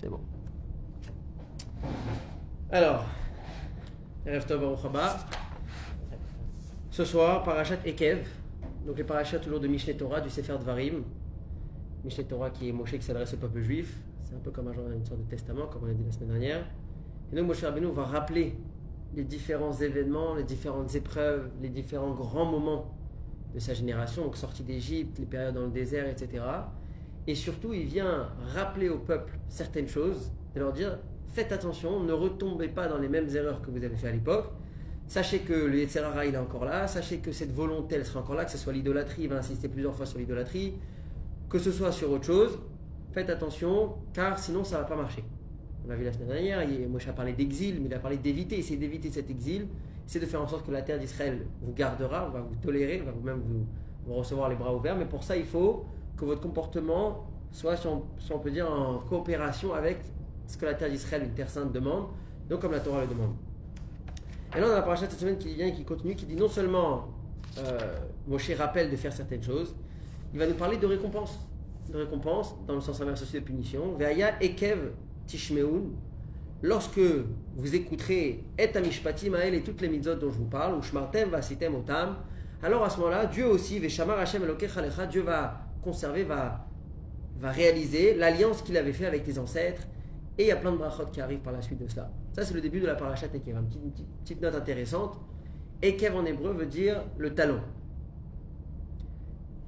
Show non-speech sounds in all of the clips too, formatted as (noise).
C'est bon. Alors, ce soir, Parachat Ekev, donc les Parachats toujours de Mishneh Torah, du Sefer Dvarim. Mishneh Torah qui est Moshe qui s'adresse au peuple juif. C'est un peu comme un genre, une sorte de testament, comme on a dit la semaine dernière. Et donc Moshe Rabbeinu va rappeler les différents événements, les différentes épreuves, les différents grands moments de sa génération, donc sortie d'Égypte, les périodes dans le désert, etc. Et surtout, il vient rappeler au peuple certaines choses, et leur dire faites attention, ne retombez pas dans les mêmes erreurs que vous avez fait à l'époque. Sachez que le Yetzerara, il est encore là. Sachez que cette volonté, elle sera encore là, que ce soit l'idolâtrie, il va insister plusieurs fois sur l'idolâtrie, que ce soit sur autre chose. Faites attention, car sinon, ça ne va pas marcher. On l'a vu la semaine dernière, Moshe a parlé d'exil, mais il a parlé d'éviter, essayer d'éviter cet exil, c'est de faire en sorte que la terre d'Israël vous gardera, va vous tolérer, va vous-même vous, recevoir les bras ouverts, mais pour ça, il faut que votre comportement soit, si on, peut dire, en coopération avec ce que la terre d'Israël, une terre sainte, demande, donc comme la Torah le demande. Et là, on a la paracha cette semaine qui vient et qui continue, qui dit non seulement euh, Moshe rappelle de faire certaines choses, il va nous parler de récompense. De récompense, dans le sens inverse aussi de punition. Veaya Ekev Tishmeun, lorsque vous écouterez Et Amishpati Maël et toutes les mitzvot dont je vous parle, ou Shmartem Vasitem Otam, alors à ce moment-là, Dieu aussi, Veshamar Hashem Elokech Dieu va conserver, va, va réaliser l'alliance qu'il avait fait avec les ancêtres, et il y a plein de brachot qui arrivent par la suite de cela. Ça, c'est le début de la parachat Ekev. Une petite, petite, note intéressante. Ekev en hébreu veut dire le talon.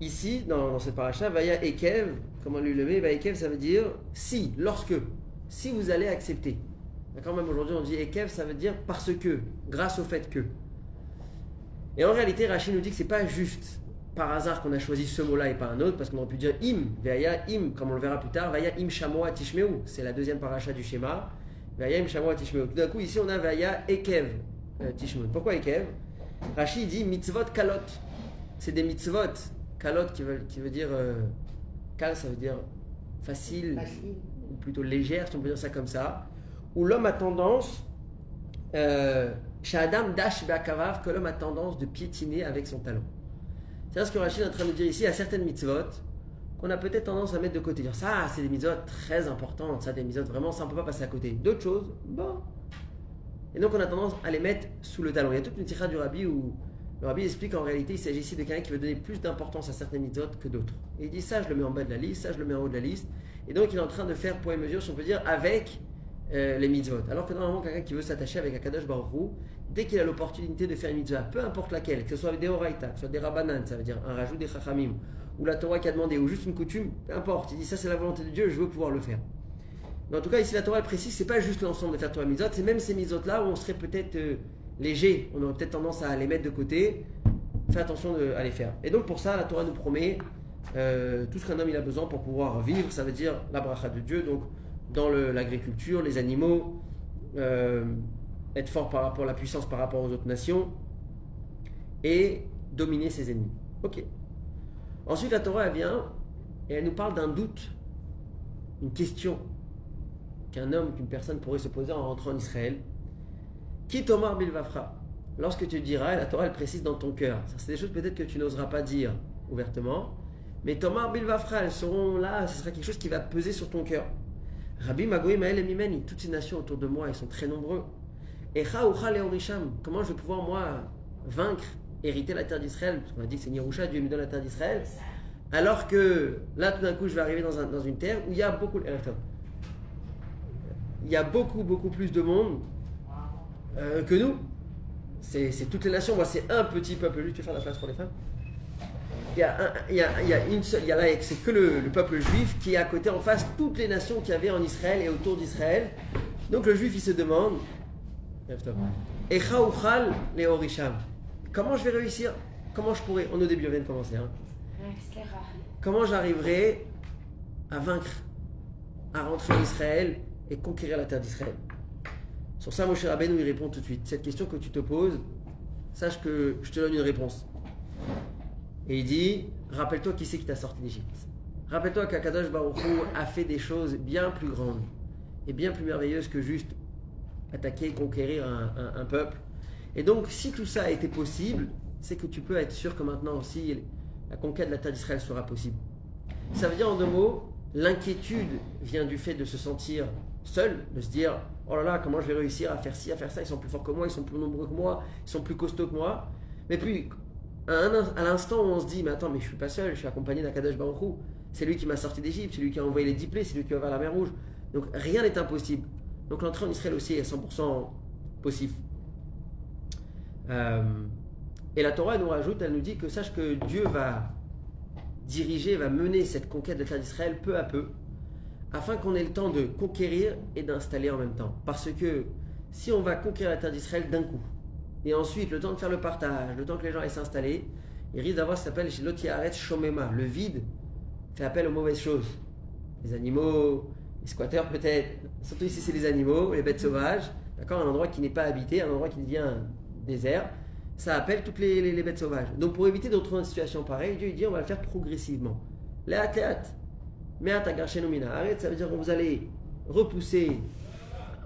Ici, dans, cette paracha, Vaya Ekev, comment lui le met Vaya Ekev, ça veut dire si, lorsque si vous allez accepter. D'accord Même aujourd'hui, on dit Ekev, ça veut dire parce que, grâce au fait que. Et en réalité, Rachid nous dit que c'est pas juste par hasard qu'on a choisi ce mot-là et pas un autre, parce qu'on aurait pu dire im, vaya im, comme on le verra plus tard, vaya im shamoa tishmeu, c'est la deuxième paracha du schéma, vaya im shamoa tishmeu. Tout d'un coup, ici, on a vaya ekev euh, tishmeu. Pourquoi ekev? Rachid dit mitzvot kalot, c'est des mitzvot, kalot qui veut, qui veut dire, euh, kal ça veut dire facile, facile. ou plutôt légère, si on peut dire ça comme ça, où l'homme a tendance, euh, chez Adam Dash que l'homme a tendance de piétiner avec son talon. C'est ce que Rachid est en train de dire ici, à certaines mitzvot, qu'on a peut-être tendance à mettre de côté. Dire ça, c'est des mitzvot très importantes, ça, des mitzvot vraiment, ça, on ne peut pas passer à côté. D'autres choses, bon. Et donc, on a tendance à les mettre sous le talon. Il y a toute une tirade du rabbi où le rabbi explique qu'en réalité, il s'agit ici de quelqu'un qui veut donner plus d'importance à certaines mitzvot que d'autres. Et il dit ça, je le mets en bas de la liste, ça, je le mets en haut de la liste. Et donc, il est en train de faire point et mesure, si on peut dire, avec euh, les mitzvot. Alors que normalement, quelqu'un qui veut s'attacher avec Akadosh Baruch dès qu'il a l'opportunité de faire une mitzvah, peu importe laquelle, que ce soit des Horaïta, que ce soit des Rabbanan, ça veut dire un rajout des Chachamim, ou la Torah qui a demandé, ou juste une coutume, peu importe. Il dit ça, c'est la volonté de Dieu, je veux pouvoir le faire. Mais en tout cas, ici, la Torah précise, c'est pas juste l'ensemble de faire Torah mitzvot, c'est même ces mitzvot-là où on serait peut-être euh, léger, on aurait peut-être tendance à les mettre de côté. Fais attention à les faire. Et donc, pour ça, la Torah nous promet euh, tout ce qu'un homme il a besoin pour pouvoir vivre, ça veut dire la bracha de Dieu, donc dans l'agriculture, les animaux, euh, être fort par rapport à la puissance par rapport aux autres nations et dominer ses ennemis. Ok. Ensuite, la Torah elle vient et elle nous parle d'un doute, une question qu'un homme, qu'une personne pourrait se poser en rentrant en Israël. Qui Tomar Bilvafra Lorsque tu diras, la Torah elle précise dans ton cœur. C'est des choses peut-être que tu n'oseras pas dire ouvertement, mais Tomar Bilvafra, elles seront là, ce sera quelque chose qui va peser sur ton cœur. Rabbi Magoï Maël et Mimeni, toutes ces nations autour de moi, elles sont très nombreux. Et comment je vais pouvoir moi vaincre, hériter la terre d'Israël? Parce qu'on a dit que c'est Nirusha, Dieu me donne la terre d'Israël. Alors que là, tout d'un coup, je vais arriver dans, un, dans une terre où il y a beaucoup. Il y a beaucoup, beaucoup plus de monde euh, que nous. C'est toutes les nations. Moi, c'est un petit peuple. Juste, tu faire la place pour les femmes il y a, une seule, il y a là, c'est que le, peuple juif qui est à côté, en face, toutes les nations qu'il y avait en Israël et autour d'Israël. Donc le juif, il se demande. Comment je vais réussir? Comment je pourrais On est au début, on vient de commencer. Hein. Comment j'arriverai à vaincre, à rentrer en Israël et conquérir la terre d'Israël? Sur ça, Moshe Rabbeinu, il répond tout de suite. Cette question que tu te poses, sache que je te donne une réponse. Et il dit Rappelle-toi qui c'est qui t'a sorti d'Égypte. Rappelle-toi qu'Akadosh Baruch a fait des choses bien plus grandes et bien plus merveilleuses que juste attaquer, conquérir un, peuple. Et donc, si tout ça a été possible, c'est que tu peux être sûr que maintenant aussi la conquête de la terre d'Israël sera possible. Ça veut dire en deux mots l'inquiétude vient du fait de se sentir seul, de se dire oh là là, comment je vais réussir à faire ci, à faire ça, ils sont plus forts que moi, ils sont plus nombreux que moi, ils sont plus costauds que moi. Mais puis, à, l'instant où on se dit mais attends, mais je suis pas seul, je suis accompagné d'Akadosh Baruch c'est lui qui m'a sorti d'Égypte, c'est lui qui a envoyé les dix c'est lui qui a ouvert la mer Rouge. Donc rien n'est impossible. Donc l'entrée en Israël aussi est 100% possible. Euh, et la Torah nous rajoute, elle nous dit que sache que Dieu va diriger, va mener cette conquête de la terre d'Israël peu à peu, afin qu'on ait le temps de conquérir et d'installer en même temps. Parce que si on va conquérir la terre d'Israël d'un coup, et ensuite le temps de faire le partage, le temps que les gens aient s'installer, il risque d'avoir ce qu'on appelle chez l'Otiaret Shomema, le vide fait appel aux mauvaises choses. Les animaux, les squatteurs peut-être, surtout ici c'est les animaux, les bêtes sauvages, d'accord, un endroit qui n'est pas habité, un endroit qui devient désert, ça appelle toutes les, bêtes sauvages. Donc pour éviter de retrouver une situation pareille, Dieu dit on va le faire progressivement. Léat, léat. Meat Arrête, ça veut dire que vous allez repousser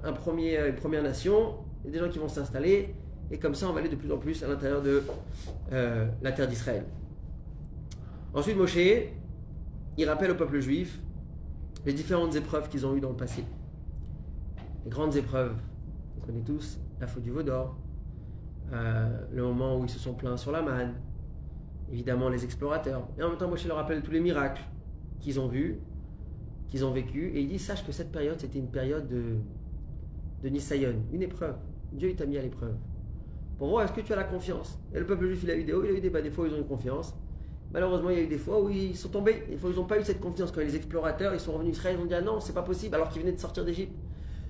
un premier, une première nation, a des gens qui vont s'installer, et comme ça on va aller de plus en plus à l'intérieur de euh, la terre d'Israël. Ensuite, Moshe, il rappelle au peuple juif les différentes épreuves qu'ils ont eues dans le passé. Les grandes épreuves, on connaît tous la faute du veau d'or, euh, le moment où ils se sont plaints sur la manne, évidemment les explorateurs. Et en même temps, Moshe leur rappelle tous les miracles qu'ils ont vus, qu'ils ont vécu, et il dit sache que cette période c'était une période de, de Nisayon, une épreuve. Dieu t'a mis à l'épreuve. Pour voir est-ce que tu as la confiance? Et le peuple juif, il a eu des il a eu des fois, ils ont eu confiance. Malheureusement, il y a eu des fois où ils sont tombés. Des fois, ils n'ont pas eu cette confiance. Quand les explorateurs ils sont revenus Israël, ils ont dit Ah non, c'est pas possible, alors qu'ils venaient de sortir d'Égypte.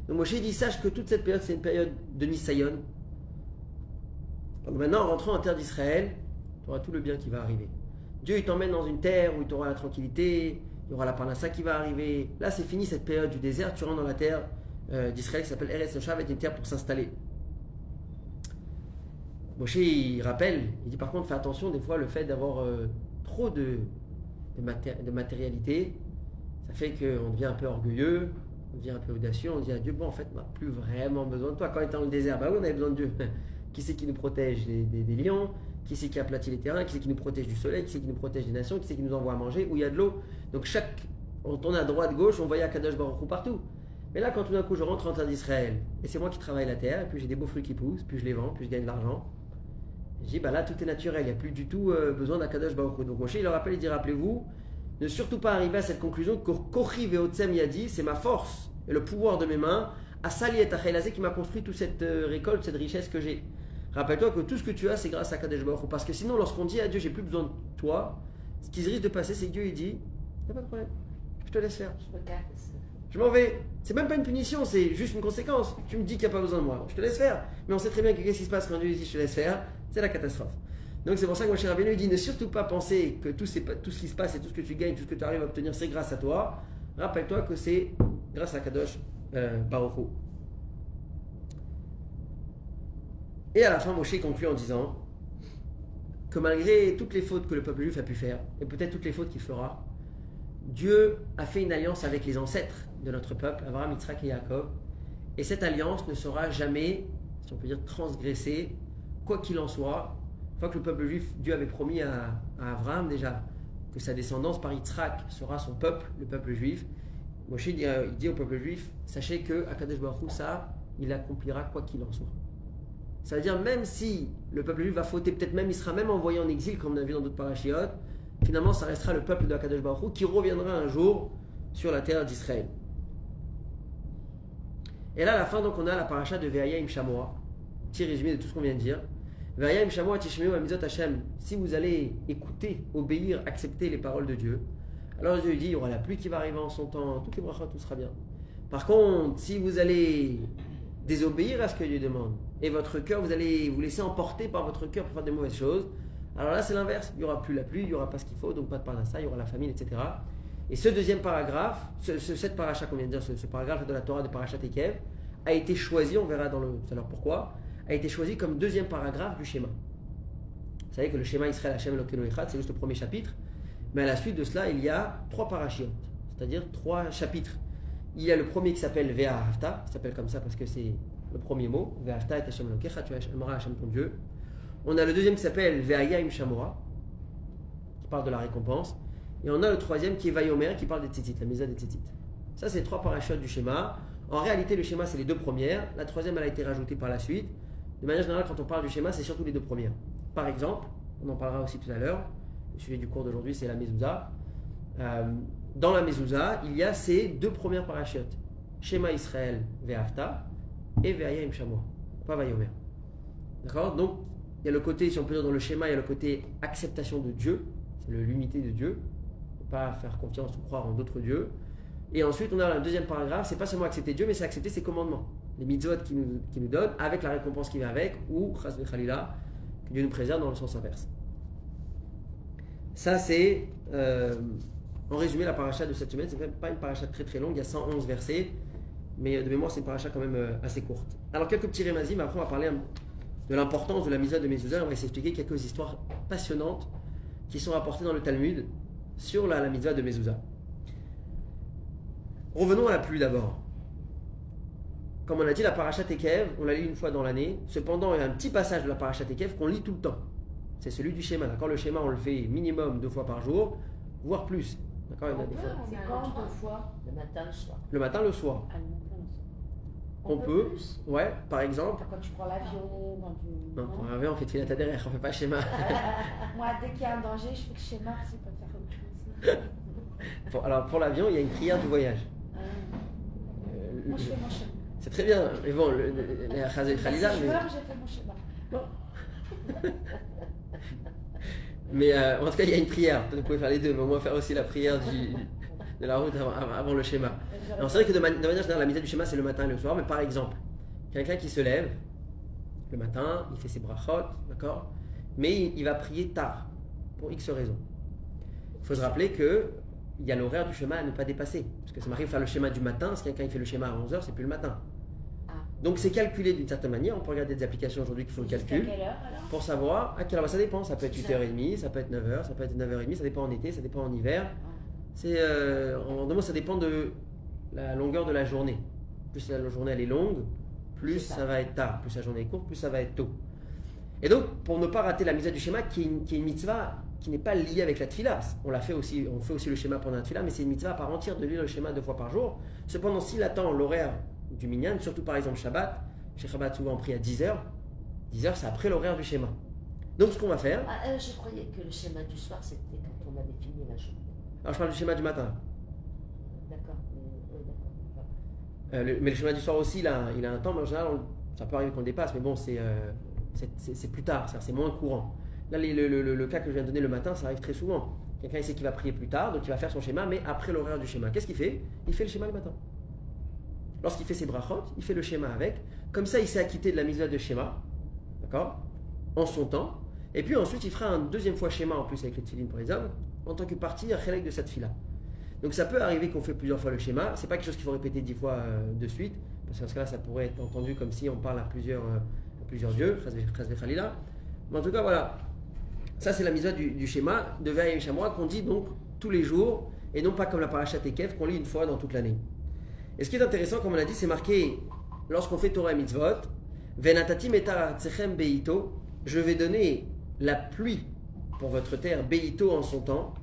Donc, Moshe dit Sache que toute cette période, c'est une période de Nisayon. Donc maintenant, en rentrant en terre d'Israël, tu auras tout le bien qui va arriver. Dieu, il t'emmène dans une terre où tu auras la tranquillité, il y aura la parnassa qui va arriver. Là, c'est fini cette période du désert, tu rentres dans la terre euh, d'Israël qui s'appelle Eretz avec une terre pour s'installer. Moshe, il rappelle, il dit par contre, fais attention, des fois, le fait d'avoir euh, trop de, de, matérialité, ça fait qu'on devient un peu orgueilleux, on devient un peu audacieux, on dit à Dieu, bon, en fait, on n'a plus vraiment besoin de toi. Quand on est dans le désert, bah oui, on avait besoin de Dieu. (laughs) qui c'est qui nous protège des, lions? Qui c'est qui aplatit les terrains? Qui c'est qui nous protège du soleil? Qui c'est qui nous protège des nations? Qui c'est qui nous envoie à manger? Où il y a de l'eau? Donc, chaque, on tourne à droite, gauche, on voyait Kadosh Baruch partout. Mais là, quand tout d'un coup, je rentre en terre d'Israël, et c'est moi qui travaille la terre, et puis j'ai des beaux fruits qui poussent, puis je les vends, puis je gagne de l'argent, je dis, bah là, tout est naturel, il n'y a plus du tout euh, besoin d'Akadosh Baruch Donc Moshe, il leur rappelle, il dit, rappelez-vous, ne surtout pas arriver à cette conclusion que Kochi Veotsem dit, c'est ma force et le pouvoir de mes mains, à Sali et qui m'a construit toute cette euh, récolte, cette richesse que j'ai. Rappelle-toi que tout ce que tu as, c'est grâce à Kadesh Baruch Parce que sinon, lorsqu'on dit à Dieu, j'ai plus besoin de toi, ce qui risque de passer, c'est que Dieu, il dit, il n'y a pas de problème, je te laisse faire. Je m'en vais. C'est même pas une punition, c'est juste une conséquence. Tu me dis qu'il n'y a pas besoin de moi, je te laisse faire. Mais on sait très bien que qu'est-ce qui se passe quand Dieu dit je te laisse faire c'est la catastrophe. Donc c'est pour ça que Moshe Rabbeinu dit ne surtout pas penser que tout, ce qui se passe et tout ce que tu gagnes, tout ce que tu arrives à obtenir, c'est grâce à toi. Rappelle-toi que c'est grâce à Kadosh euh, Et à la fin, Moshe conclut en disant que malgré toutes les fautes que le peuple juif a pu faire, et peut-être toutes les fautes qu'il fera, Dieu a fait une alliance avec les ancêtres de notre peuple, Abraham, Yitzhak et Jacob, et cette alliance ne sera jamais, si on peut dire, transgressée quoi qu'il en soit, une fois que le peuple juif, Dieu avait promis à, Abraham déjà que sa descendance par Yitzhak sera son peuple, le peuple juif, Moshe dit, il dit au peuple juif, sachez que Akadosh Baruch ça, il accomplira quoi qu'il en soit. Ça veut dire même si le peuple juif va fauter, peut-être même il sera même envoyé en exil, comme on a vu dans d'autres parachiotes, finalement ça restera le peuple de Akadosh Baruch qui reviendra un jour sur la terre d'Israël. Et là, à la fin, donc, on a la paracha de Ve'ayim Shamoa, petit résumé de tout ce qu'on vient de dire. Si vous allez écouter, obéir, accepter les paroles de Dieu, alors Dieu dit il y aura la pluie qui va arriver en son temps, toutes les brachot, tout sera bien. Par contre, si vous allez désobéir à ce que Dieu demande, et votre cœur, vous allez vous laisser emporter par votre cœur pour faire des mauvaises choses, alors là c'est l'inverse. Il n'y aura plus la pluie, il n'y aura pas ce qu'il faut, donc pas de parnassa, il y aura la famine, etc. Et ce deuxième paragraphe, ce, cette paracha qu'on vient de dire, ce, paragraphe de la Torah de Parachat Ekev, a été choisi, on verra dans le, tout à l'heure pourquoi, a été choisi comme deuxième paragraphe du schéma. Vous savez que le schéma Israël Hashem Elokeinu Echad, c'est juste le premier chapitre. Mais à la suite de cela, il y a trois parachiotes, c'est-à-dire trois chapitres. Il y a le premier qui s'appelle Vea Hafta, qui s'appelle comme ça parce que c'est le premier mot. Vea Hafta et Hashem Elokecha, tu aimeras Hashem ton Dieu. On a le deuxième qui s'appelle Vea Yaim Shamora, qui parle de la récompense. Et on a le troisième qui est Vayomer, qui parle des tzitzit, la misa des tzitzit. Ça, c'est trois parachutes du schéma. En réalité, le schéma, c'est les deux premières. La troisième, elle a été rajoutée par la suite. De manière générale, quand on parle du schéma, c'est surtout les deux premières. Par exemple, on en parlera aussi tout à l'heure. Le sujet du cours d'aujourd'hui, c'est la mezouza. Euh, dans la mezouza, il y a ces deux premières parachutes. Schéma Israël, Ve'afta, et Ve'ayim Shamoa. Pas Vayomer. D'accord? Donc, il y a le côté, si on peut dire dans le schéma, il y a le côté acceptation de Dieu, c'est l'unité de Dieu, ne pas faire confiance ou croire en d'autres dieux. Et ensuite, on a le deuxième paragraphe, c'est pas seulement accepter Dieu, mais c'est accepter ses commandements, les mitzvot qu'il nous, qui nous donne, avec la récompense qui vient avec, ou, chas khalila, que Dieu nous préserve dans le sens inverse. Ça, c'est, euh, en résumé, la paracha de cette semaine. C'est pas une paracha très très longue, il y a 111 versets, mais de mémoire, c'est une paracha quand même euh, assez courte. Alors, quelques petits rémazim, après, on va parler de l'importance de la misère de Mezuzah, on va s'expliquer quelques histoires passionnantes qui sont rapportées dans le Talmud sur la, la mitzvah de Mezuzah. Revenons à la pluie d'abord. Comme on a dit, la parachat Tekev, on la lit une fois dans l'année. Cependant, il y a un petit passage de la parachat Tekev qu'on lit tout le temps. C'est celui du schéma. D'accord? Le schéma, on le fait minimum deux fois par jour, voire plus. D'accord? Il y en a des fois. C'est quand deux fois? Le matin, le soir. Le matin, le soir. Le matin, le soir. On, peut. plus Ouais, par exemple. Quand tu prends l'avion, quand tu. Non, quand on revient, on fait filet à derrière, on fait pas schéma. (laughs) Moi, dès qu'il y a un danger, je fais le schéma parce qu'ils peuvent faire autre chose. (laughs) Alors, pour l'avion, il y a une prière du voyage. Ah. Euh, Moi, je fais mon schéma. C'est très bien. Mais bon, le, le- la Khalida, Si mais, meurs, j'ai fait mon schéma. mais, euh, en tout cas, il y a une prière. Vous pouvez faire les deux, mais au moins faire aussi la prière du- de la route avant, le schéma. Alors, c'est vrai que de, mani- de manière générale, la misère du schéma, c'est le matin et le soir. Mais par exemple, quelqu'un qui se lève le matin, il fait ses brachot, d'accord Mais il, il va prier tard, pour X raisons. Il faut se rappeler que il y a l'horaire du schéma à ne pas dépasser. Parce que ça m'arrive de faire le schéma du matin, si quelqu'un fait le schéma à 11h, c'est plus le matin. Ah. Donc c'est calculé d'une certaine manière. On peut regarder des applications aujourd'hui qui font le calcul pour savoir à quelle heure ça dépend. Ça peut être 8h30, ça peut être 9h, ça peut être 9h30, ça dépend en été, ça dépend en hiver. C'est euh, en deux mots, ça dépend de la longueur de la journée. Plus la journée elle est longue, plus ça. ça va être tard. Plus la journée est courte, plus ça va être tôt. Et donc, pour ne pas rater la mise du schéma, qui est une, qui est une mitzvah qui n'est pas liée avec la tfila, on, l'a fait aussi, on fait aussi le schéma pendant la tfila, mais c'est une mitzvah à part entière de lire le schéma deux fois par jour. Cependant, s'il attend l'horaire du minyan, surtout par exemple Shabbat, chez Shabbat souvent on prie à 10h, 10h c'est après l'horaire du schéma. Donc ce qu'on va faire, Ah, euh, je croyais que le schéma du soir, c'était quand on avait fini la journée. alors je parle du schéma du matin, D'accord. Euh, le- mais le schéma du soir aussi, il a, il a un temps, mais en général, on- ça peut arriver qu'on le dépasse, mais bon, c'est euh, plus tard, c'est moins courant. Là, les- le, le- le- le cas que je viens de donner le matin, ça arrive très souvent. Quelqu'un il sait qu'il va prier plus tard, donc il va faire son schéma, mais après l'horaire du schéma. Qu'est-ce qu'il fait? Il fait le schéma le matin. Lorsqu'il fait ses brachot, il fait le schéma avec. Comme ça, il s'est acquitté de la mise de schéma, d'accord? En son temps. Et puis ensuite, il fera un deuxième fois schéma en plus avec les tefillin pour les hommes, en tant que partie de cette fila. Donc ça peut arriver qu'on fait plusieurs fois le schéma. C'est pas quelque chose qu'il faut répéter dix fois euh, de suite, parce que dans ce cas-là, ça pourrait être entendu comme si on parle à plusieurs, euh, à plusieurs dieux. Mais en tout cas, voilà. Ça, c'est la mise du, schéma de Ve'ayim Shamoa qu'on dit donc tous les jours, et non pas comme la parachat Ekef qu'on lit une fois dans toute l'année. Et ce qui est intéressant, comme on a dit, c'est marqué lorsqu'on fait Torah et Mitzvot, Venatati beito, je vais donner la pluie pour votre terre, beito en son temps.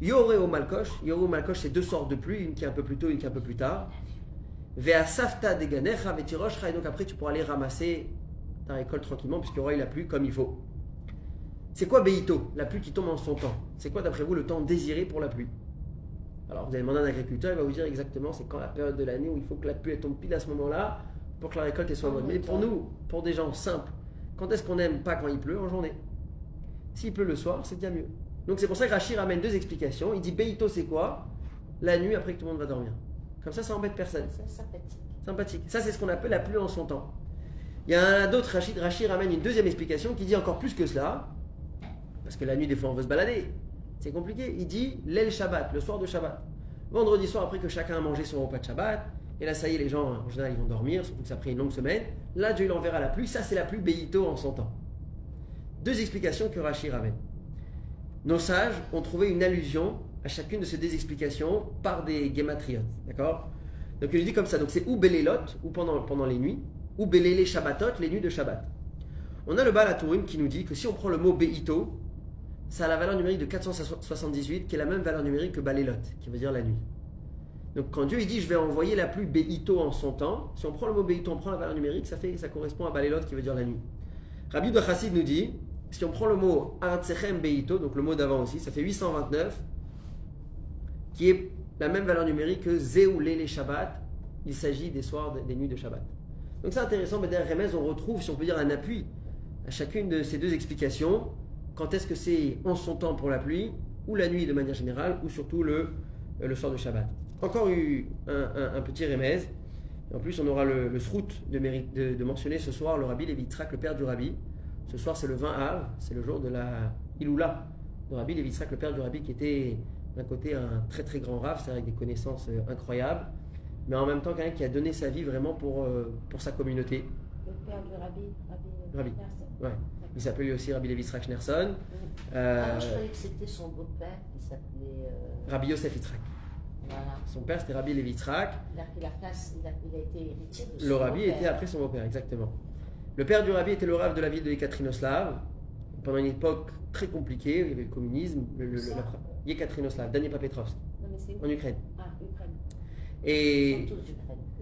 Yoré au malkosh, yoré au malkosh, c'est deux sortes de pluie, une qui est un peu plus tôt, une qui est un peu plus tard. Ve'asafta deganecha vetiroshcha, et donc après tu pourras aller ramasser ta récolte tranquillement, puisqu'il y aura eu la pluie comme il faut. C'est quoi Beito La pluie qui tombe en son temps? C'est quoi d'après vous le temps désiré pour la pluie? Alors vous allez demander à un agriculteur, il va vous dire exactement c'est quand la période de l'année où il faut que la pluie tombe pile à ce moment-là pour que la récolte soit bonne. Mais pour nous, pour des gens simples, quand est-ce qu'on n'aime pas quand il pleut En journée? S'il pleut le soir, c'est bien mieux. Donc c'est pour ça que Rachid ramène deux explications. Il dit Beito c'est quoi? La nuit après que tout le monde va dormir. Comme ça, ça embête personne. C'est sympathique. Sympathique. Ça, c'est ce qu'on appelle la pluie en son temps. Il y en a d'autres, Rachid, Rachid ramène une deuxième explication qui dit encore plus que cela. Parce que la nuit, des fois, on veut se balader. C'est compliqué. Il dit l'El Shabbat, le soir de Shabbat. Vendredi soir, après que chacun a mangé son repas de Shabbat. Et là, ça y est, les gens, en général, ils vont dormir, surtout que ça a pris une longue semaine. Là, Dieu, il enverra la pluie. Ça, c'est la pluie Beito en son temps. Deux explications que Rachid ramène. Nos sages ont trouvé une allusion à chacune de ces deux explications par des gematriotes. D'accord? Donc il dit comme ça. Donc c'est ou Belelot, ou pendant, pendant les nuits, ou Belele Shabbatot, les nuits de Shabbat. On a le Baal HaTurim qui nous dit que si on prend le mot Beito, ça a la valeur numérique de 478, qui est la même valeur numérique que Balelot, qui veut dire la nuit. Donc quand Dieu il dit je vais envoyer la pluie Beito en son temps, si on prend le mot Beito, on prend la valeur numérique, ça, fait, ça correspond à Balelot qui veut dire la nuit. Rabbi de Chassid nous dit, si on prend le mot Artsechem Beito, donc le mot d'avant aussi, ça fait 829, qui est la même valeur numérique que Zéoulé les Shabbat, il s'agit des soirs, des nuits de Shabbat. Donc c'est intéressant, mais derrière Remez, on retrouve, si on peut dire, un appui à chacune de ces deux explications. Quand est-ce que c'est en son temps pour la pluie, ou la nuit de manière générale, ou surtout le, euh, le soir de Shabbat. Encore eu un, petit Remez. En plus, on aura le, le de, de, mentionner ce soir le Rabbi Lévitrak, le père du Rabbi. Ce soir, c'est le 20 Av, c'est le jour de la Iloula de Rabbi Lévitrak, le père du Rabbi, qui était d'un côté un très très grand Rav, c'est avec des connaissances euh, incroyables, mais en même temps quelqu'un qui a donné sa vie vraiment pour, euh, pour sa communauté. Le père du Rabbi, Rabbi, Rabbi. Ouais. Il s'appelait aussi Rabbi Levi Schneerson. Euh, ah, je croyais que c'était son beau-père qui s'appelait. Euh... Rabbi Yosef Yitzhak. Voilà. Son père c'était Rabbi Levi Yitzhak. Il a pris la place, il a, il a été héritier de son Le Rabbi était après son beau-père, exactement. Le père du Rabbi était le Rav de la ville de Yekatrinoslav. Pendant une époque très compliquée, il y avait le communisme, le, le, la, Yekatrinoslav, Daniel Papetrovsk, en Ukraine. Ah, Ukraine. Et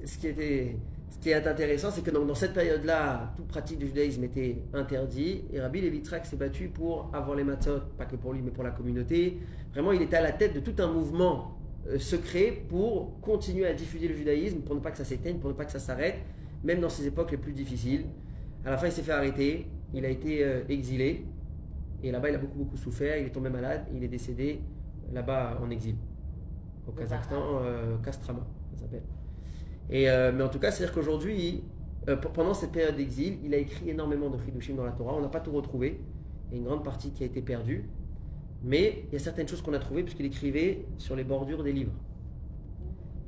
ce qui, était, qui est intéressant, c'est que dans, dans cette période-là, toute pratique du judaïsme était interdit. Et Rabbi Levitrak s'est battu pour avoir les matzot, pas que pour lui, mais pour la communauté. Vraiment, il était à la tête de tout un mouvement euh, secret pour continuer à diffuser le judaïsme, pour ne pas que ça s'éteigne, pour ne pas que ça s'arrête, même dans ces époques les plus difficiles. À la fin, il s'est fait arrêter, il a été euh, exilé. Et là-bas, il a beaucoup, beaucoup souffert, il est tombé malade, il est décédé là-bas en exil. Au Kazakhstan, euh, Kastrama, ça s'appelle. Euh, mais en tout cas, c'est-à-dire qu'aujourd'hui, euh, pendant cette période d'exil, il a écrit énormément de Chidushim dans la Torah. On n'a pas tout retrouvé. Il y a une grande partie qui a été perdue. Mais il y a certaines choses qu'on a trouvées puisqu'il écrivait sur les bordures des livres.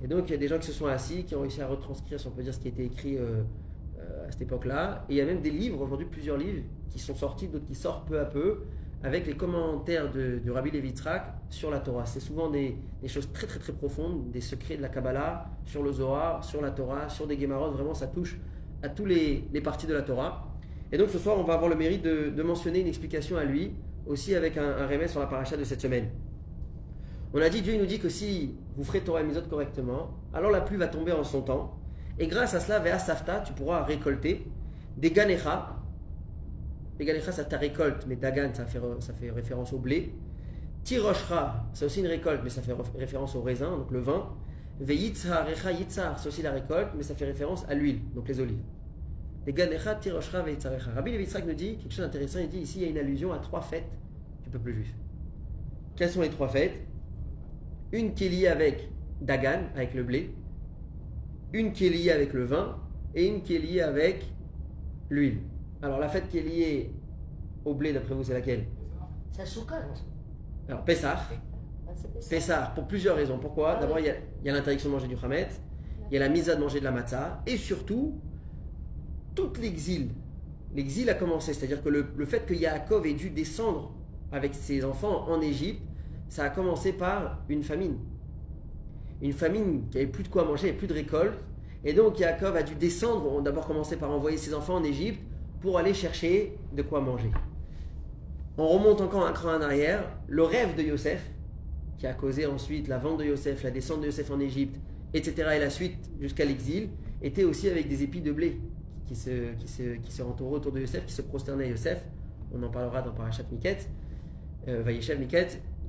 Et donc, il y a des gens qui se sont assis, qui ont réussi à retranscrire, si on peut dire, ce qui a été écrit à cette époque-là. Et il y a même des livres, aujourd'hui plusieurs livres, qui sont sortis, d'autres qui sortent peu à peu, avec les commentaires de, Rabbi Levitrak sur la Torah. C'est souvent des, choses très très très profondes, des secrets de la Kabbalah, sur le Zohar, sur la Torah, sur des Gemarot. Vraiment, ça touche à tous les, parties de la Torah. Et donc ce soir, on va avoir le mérite de, mentionner une explication à lui, aussi avec un, un sur la paracha de cette semaine. On a dit, Dieu nous dit que si vous ferez Torah et Misot correctement, alors la pluie va tomber en son temps. Et grâce à cela, vers Safta, tu pourras récolter des ganecha, Galecha, ça ta récolte, mais Dagan, ça fait, référence au blé. Tiroshra, c'est aussi une récolte, mais ça fait référence au raisin, donc le vin. Veyitzar, Recha, Yitzar, c'est aussi la récolte, mais ça fait référence à l'huile, donc les olives. Ganecha, Tiroshra, Veyitzar, Rabbi Levitzrak nous dit quelque chose d'intéressant, il dit ici il y a une allusion à trois fêtes du peuple juif. Quelles sont les trois fêtes? Une qui est liée avec Dagan, avec le blé, une qui est liée avec le vin, et une qui est liée avec l'huile. Alors la fête qui est liée au blé, d'après vous, c'est laquelle? C'est Soukot. Alors Pessah. Pessah, pour plusieurs raisons. Pourquoi? Ah D'abord, il y a, l'interdiction de manger du Hamet, il y a la mise à de manger de la matzah, et surtout, tout l'exil. L'exil a commencé, c'est-à-dire que le, le fait que Yaakov ait dû descendre avec ses enfants en Égypte, ça a commencé par une famine. Une famine qui avait plus de quoi manger, plus de récolte. Et donc Yaakov a dû descendre, d'abord commencé par envoyer ses enfants en Égypte, pour aller chercher de quoi manger. On remonte encore un cran en arrière. Le rêve de Yosef, qui a causé ensuite la vente de Yosef, la descente de Yosef en Égypte, etc., et la suite jusqu'à l'exil, était aussi avec des épis de blé qui se, qui se, qui se autour de Yosef, qui se prosternaient à Yosef. On en parlera dans Parashat Miket, euh, Vayeshev.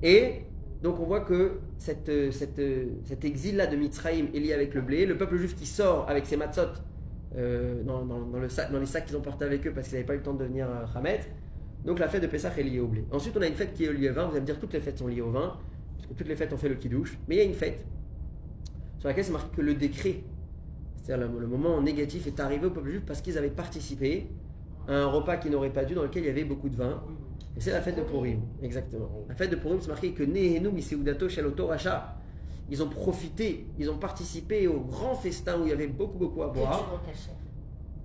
Et donc on voit que cette, cette, cet exil-là de Mitzraïm est lié avec le blé. Le peuple juif qui sort avec ses matzot euh, dans, les sacs qu'ils ont portés avec eux parce qu'ils n'avaient pas eu le temps de devenir Hamed. Donc la fête de Pessah est liée au blé. Ensuite, on a une fête qui est liée au vin. Vous allez me dire toutes les fêtes sont liées au vin, parce que toutes les fêtes ont fait le kidouche. Mais il y a une fête sur laquelle c'est marqué que le décret, c'est-à-dire le, moment négatif, est arrivé au peuple juif parce qu'ils avaient participé à un repas qu'ils n'auraient pas dû, dans lequel il y avait beaucoup de vin. Et c'est la fête de Purim, exactement. La fête de Purim, c'est marqué que Nehenu Miseudato Shaloto Racha ils ont profité, ils ont participé au grand festin où il y avait beaucoup, beaucoup à boire.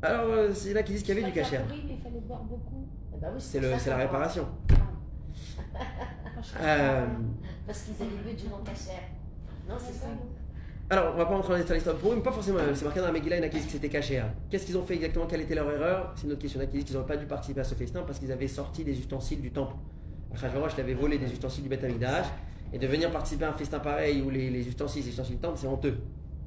Alors, euh, c'est là qu'ils disent qu'il y avait du cachère. il fallait boire beaucoup. Eh ben c'est la réparation. (laughs) euh... Parce qu'ils avaient bu du non cachère. Non, c'est ça. Alors, on va pas rentrer dans l'histoire pour eux, pas forcément. C'est marqué dans la Megillah, il y en a qui disent que c'était caché. Qu'est-ce qu'ils ont fait exactement? Quelle était leur erreur? C'est une autre question. Il y en a qui disent qu'ils n'ont pas dû participer à ce festin parce qu'ils avaient sorti des ustensiles du temple Achashverosh l'avait volé des ustensiles du Beth et de venir participer à un festin pareil où les, les ustensiles, les ustensiles temple, c'est honteux.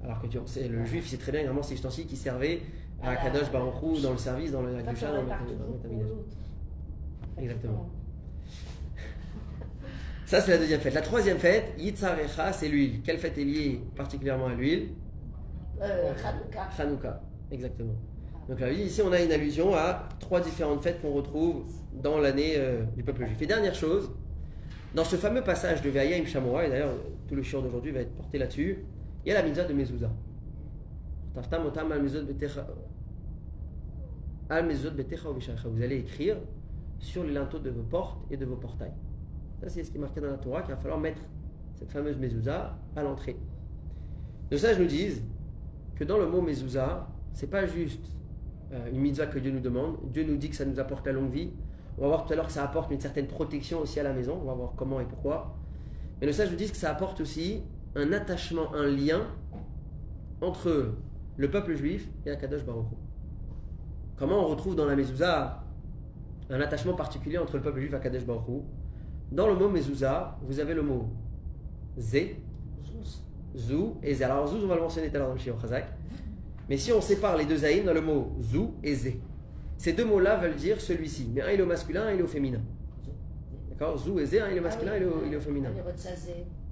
Alors que tu le juif, c'est très bien, vraiment, ces ustensiles qui servaient à Kadosh Baruch dans le service, dans le on dans dans l'autre. Exactement. Ça, c'est la deuxième fête. La troisième fête, Yitzarecha, c'est l'huile. Quelle fête est liée particulièrement à l'huile Euh, Hanouka. Hanouka, exactement. Donc là, ici, on a une allusion à trois différentes fêtes qu'on retrouve dans l'année euh, du peuple juif. Et dernière chose, dans ce fameux passage de Ve'ayim Shamoa, et d'ailleurs, tout le shiur d'aujourd'hui va être porté là-dessus, il y a la mitzvah de Mezouza. Vous allez écrire sur les linteaux de vos portes et de vos portails. Ça, c'est ce qui est marqué dans la Torah, qu'il va falloir mettre cette fameuse mezouza à l'entrée. De ça, je nous disent que dans le mot mezouza, c'est pas juste euh, une mitzvah que Dieu nous demande. Dieu nous dit que ça nous apporte la longue vie. On va voir tout à l'heure que ça apporte une certaine protection aussi à la maison. On va voir comment et pourquoi. Mais le sage nous dit que ça apporte aussi un attachement, un lien entre le peuple juif et Akadosh Baruch Hu. Comment on retrouve dans la mezouza un attachement particulier entre le peuple juif et Akadosh Baruch Hu? Dans le mot mezouza, vous avez le mot zé. Zou et Zé. Alors Zou, on va le mentionner tout à l'heure dans le Chazak. Mais si on sépare les deux zaïm, dans le mot Zou et Zé. Ces deux mots-là veulent dire celui-ci. Mais un il est au masculin, un il est au féminin. D'accord? Zou et Zé, un il est au masculin, Ah il est au, il est au féminin.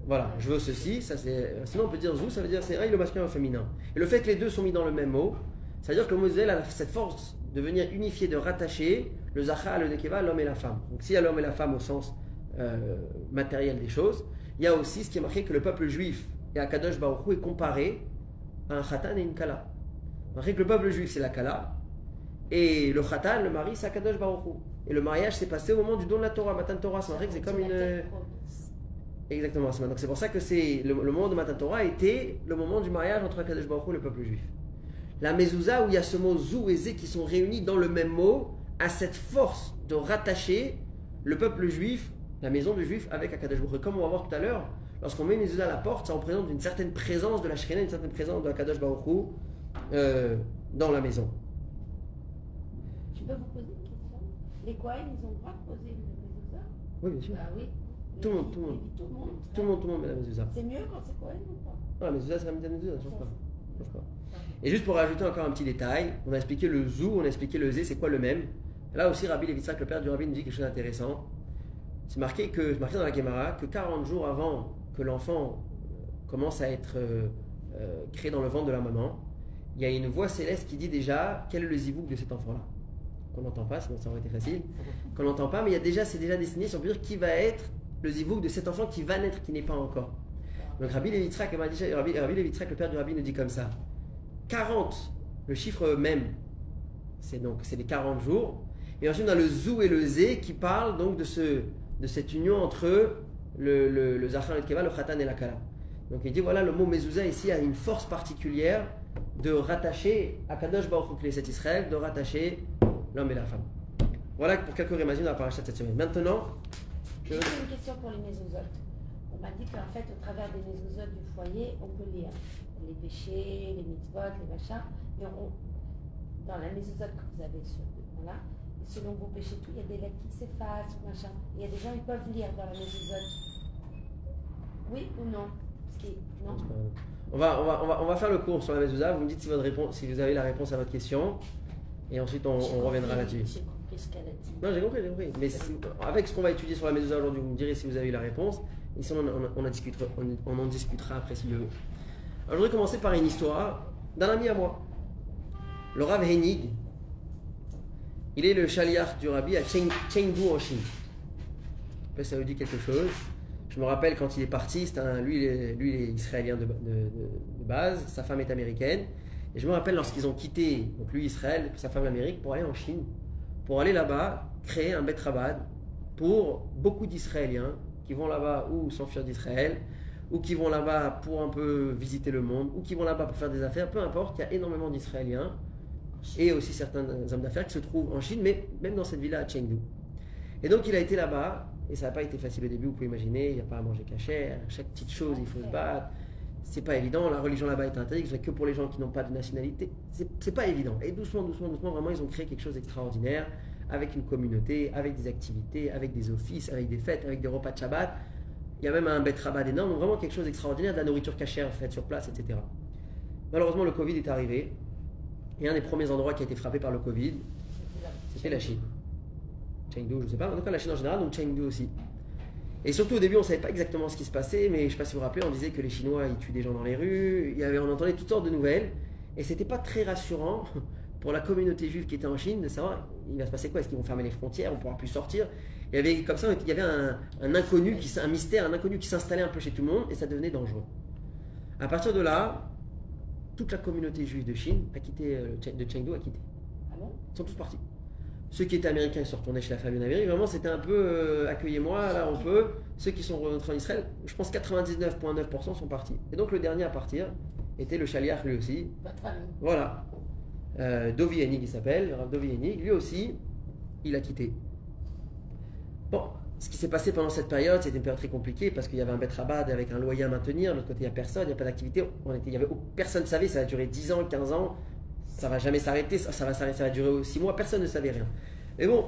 Voilà, je veux ceci, ça c'est. Sinon on peut dire Zou, ça veut dire c'est un il est au masculin, un au féminin. Et le fait que les deux sont mis dans le même mot, ça veut dire que le mot Zé a cette force de venir unifier, de rattacher le Zacha, le Nekeva, l'homme et la femme. Donc s'il y a l'homme et la femme au sens euh, matériel des choses, il y a aussi ce qui est marqué que le peuple juif et Akadosh Baruch Hu est comparé à un Khatan et une Kala. Marqué que le peuple juif c'est la Kala, et le Khatan, le mari, c'est Akadosh Baruch Hu. Et le mariage s'est passé au moment du don de la Torah, Matan Torah, c'est c'est comme une. Exactement, donc c'est pour ça que c'est le, le moment de Matan Torah était le moment du mariage entre Akadosh Baruch Hu et le peuple juif. La mezouza où il y a ce mot zou et zé qui sont réunis dans le même mot a cette force de rattacher le peuple juif, la maison du juif avec Akadosh Baruch Hu. Comme on va voir tout à l'heure, lorsqu'on met une mezouza à la porte, ça représente une certaine présence de la Shrina, une certaine présence de Akadosh Baruch Hu euh, dans la maison. Je peux vous poser une question Les Kohen, ils ont le droit de poser une mezouza Oui, bien sûr. Ah oui. Tout le monde, tout le monde. Tout le monde. Tout le monde, tout le monde met la mezouza. C'est mieux quand c'est Kohen ou pas? Ah, la mezouza, c'est la mezouza, ça change pas. Et juste pour rajouter encore un petit détail, on a expliqué le zou, on a expliqué le zé, c'est quoi le même? Là aussi, Rabbi Levitzak, le père du Rabbi, nous dit quelque chose d'intéressant. C'est marqué, que, marqué dans la Gemara que 40 jours avant que l'enfant euh, commence à être euh, euh, créé dans le ventre de la maman, il y a une voix céleste qui dit déjà quel est le zivouk de cet enfant-là? Qu'on n'entend pas, sinon ça aurait été facile. Qu'on n'entend pas, mais il y a déjà, c'est déjà destiné, si on peut dire, qui va être le zivouk de cet enfant qui va naître, qui n'est pas encore. Donc Rabbi Levitzak, Rabbi, Rabbi le père du Rabbi, nous dit comme ça. 40, le chiffre même, c'est donc c'est les 40 jours. Et ensuite, on a le zou et le zé qui parlent donc de, ce, de cette union entre le, le, le et le keva, le khatan et la kala. Donc il dit voilà, le mot mezouza ici a une force particulière de rattacher à Kadosh Baruch Hu, cet Israël, de rattacher l'homme et la femme. Voilà pour quelques rémasions dans la paracha cette semaine. Maintenant, je... J'ai une question pour les mésouzotes. On m'a dit qu'en fait, au travers des mésouzotes du foyer, on peut lire les péchés, les mitzvot, les machins. Mais on, dans la mésouzote que vous avez sur voilà, et selon vos péchés, tout, il y a des lettres qui s'effacent, machin. Il y a des gens, ils peuvent lire dans la mésouzote. Oui ou non? Parce que, non? On va, on, va, on, va, on va faire le cours sur la mezouza. Vous me dites si, votre réponse, si vous avez la réponse à votre question. Et ensuite, on, reviendra là-dessus. J'ai compris ce qu'elle a dit. Non, j'ai compris, j'ai compris. Mais avec ce qu'on va étudier sur la mezouza aujourd'hui, vous me direz si vous avez eu la réponse. Et sinon, on, on, on en discutera, on, on en discutera après si Dieu veut. Alors, je voudrais commencer par une histoire d'un ami à moi. Le Rav. Il est le chaliach du rabbi à Cheng- Chengdu en Chine. Je sais pas si ça vous dit quelque chose. Je me rappelle quand il est parti, un- lui, il est, lui, il est israélien de, de- de- de base, sa femme est américaine. Et je me rappelle lorsqu'ils ont quitté, donc lui Israël, sa femme l'Amérique, pour aller en Chine, pour aller là-bas créer un Bet Rabad pour beaucoup d'Israéliens qui vont là-bas ou s'enfuir d'Israël, ou qui vont là-bas pour un peu visiter le monde, ou qui vont là-bas pour faire des affaires, peu importe, il y a énormément d'Israéliens et aussi certains hommes d'affaires qui se trouvent en Chine, mais même dans cette villa à Chengdu. Et donc il a été là-bas, et ça n'a pas été facile au début, vous pouvez imaginer, il n'y a pas à manger cachère, chaque petite chose, il faut se battre. C'est pas évident, la religion là-bas est interdite, c'est que pour les gens qui n'ont pas de nationalité. C'est pas évident. Et doucement, doucement, doucement, vraiment, ils ont créé quelque chose d'extraordinaire avec une communauté, avec des activités, avec des offices, avec des fêtes, avec des repas de Shabbat. Il y a même un bet rabat énorme, donc vraiment quelque chose d'extraordinaire, de la nourriture cachère faite sur place, etc. Malheureusement, le Covid est arrivé. Et un des premiers endroits qui a été frappé par le Covid, c'était la Chine. Chengdu, je ne sais pas, en tout cas la Chine en général, donc Chengdu aussi. Et surtout au début, on ne savait pas exactement ce qui se passait, mais je ne sais pas si vous vous rappelez, on disait que les Chinois, ils tuent des gens dans les rues, il y avait, on entendait toutes sortes de nouvelles, et c'était pas très rassurant (laughs) pour la communauté juive qui était en Chine de savoir, il va se passer quoi? Est-ce qu'ils vont fermer les frontières? On ne pourra plus sortir Il y avait comme ça, il y avait un, un inconnu, qui, un mystère, un inconnu qui s'installait un peu chez tout le monde, et ça devenait dangereux. À partir de là, toute la communauté juive de Chine a quitté, euh, de Chengdu a quitté. Ah Ils sont tous partis. Ceux qui étaient américains, ils sont retournés chez la famille en Amérique. Vraiment, c'était un peu euh, accueillez-moi, là on peut. Ceux qui sont rentrés en Israël, je pense 99,9% sont partis. Et donc le dernier à partir était le Shaliach lui aussi. Votre famille. Voilà. Euh, Dovi Hennig, il s'appelle, Rav Dovi Hennig. Lui aussi, il a quitté. Bon, ce qui s'est passé pendant cette période, c'était une période très compliquée parce qu'il y avait un Bet Rabad avec un loyer à maintenir. De l'autre côté, il n'y a personne, il n'y a pas d'activité. On était, il y avait, personne ne savait, ça a duré 10 ans, 15 ans. Ça va jamais s'arrêter, ça, va durer 6 mois, personne ne savait rien. Mais bon,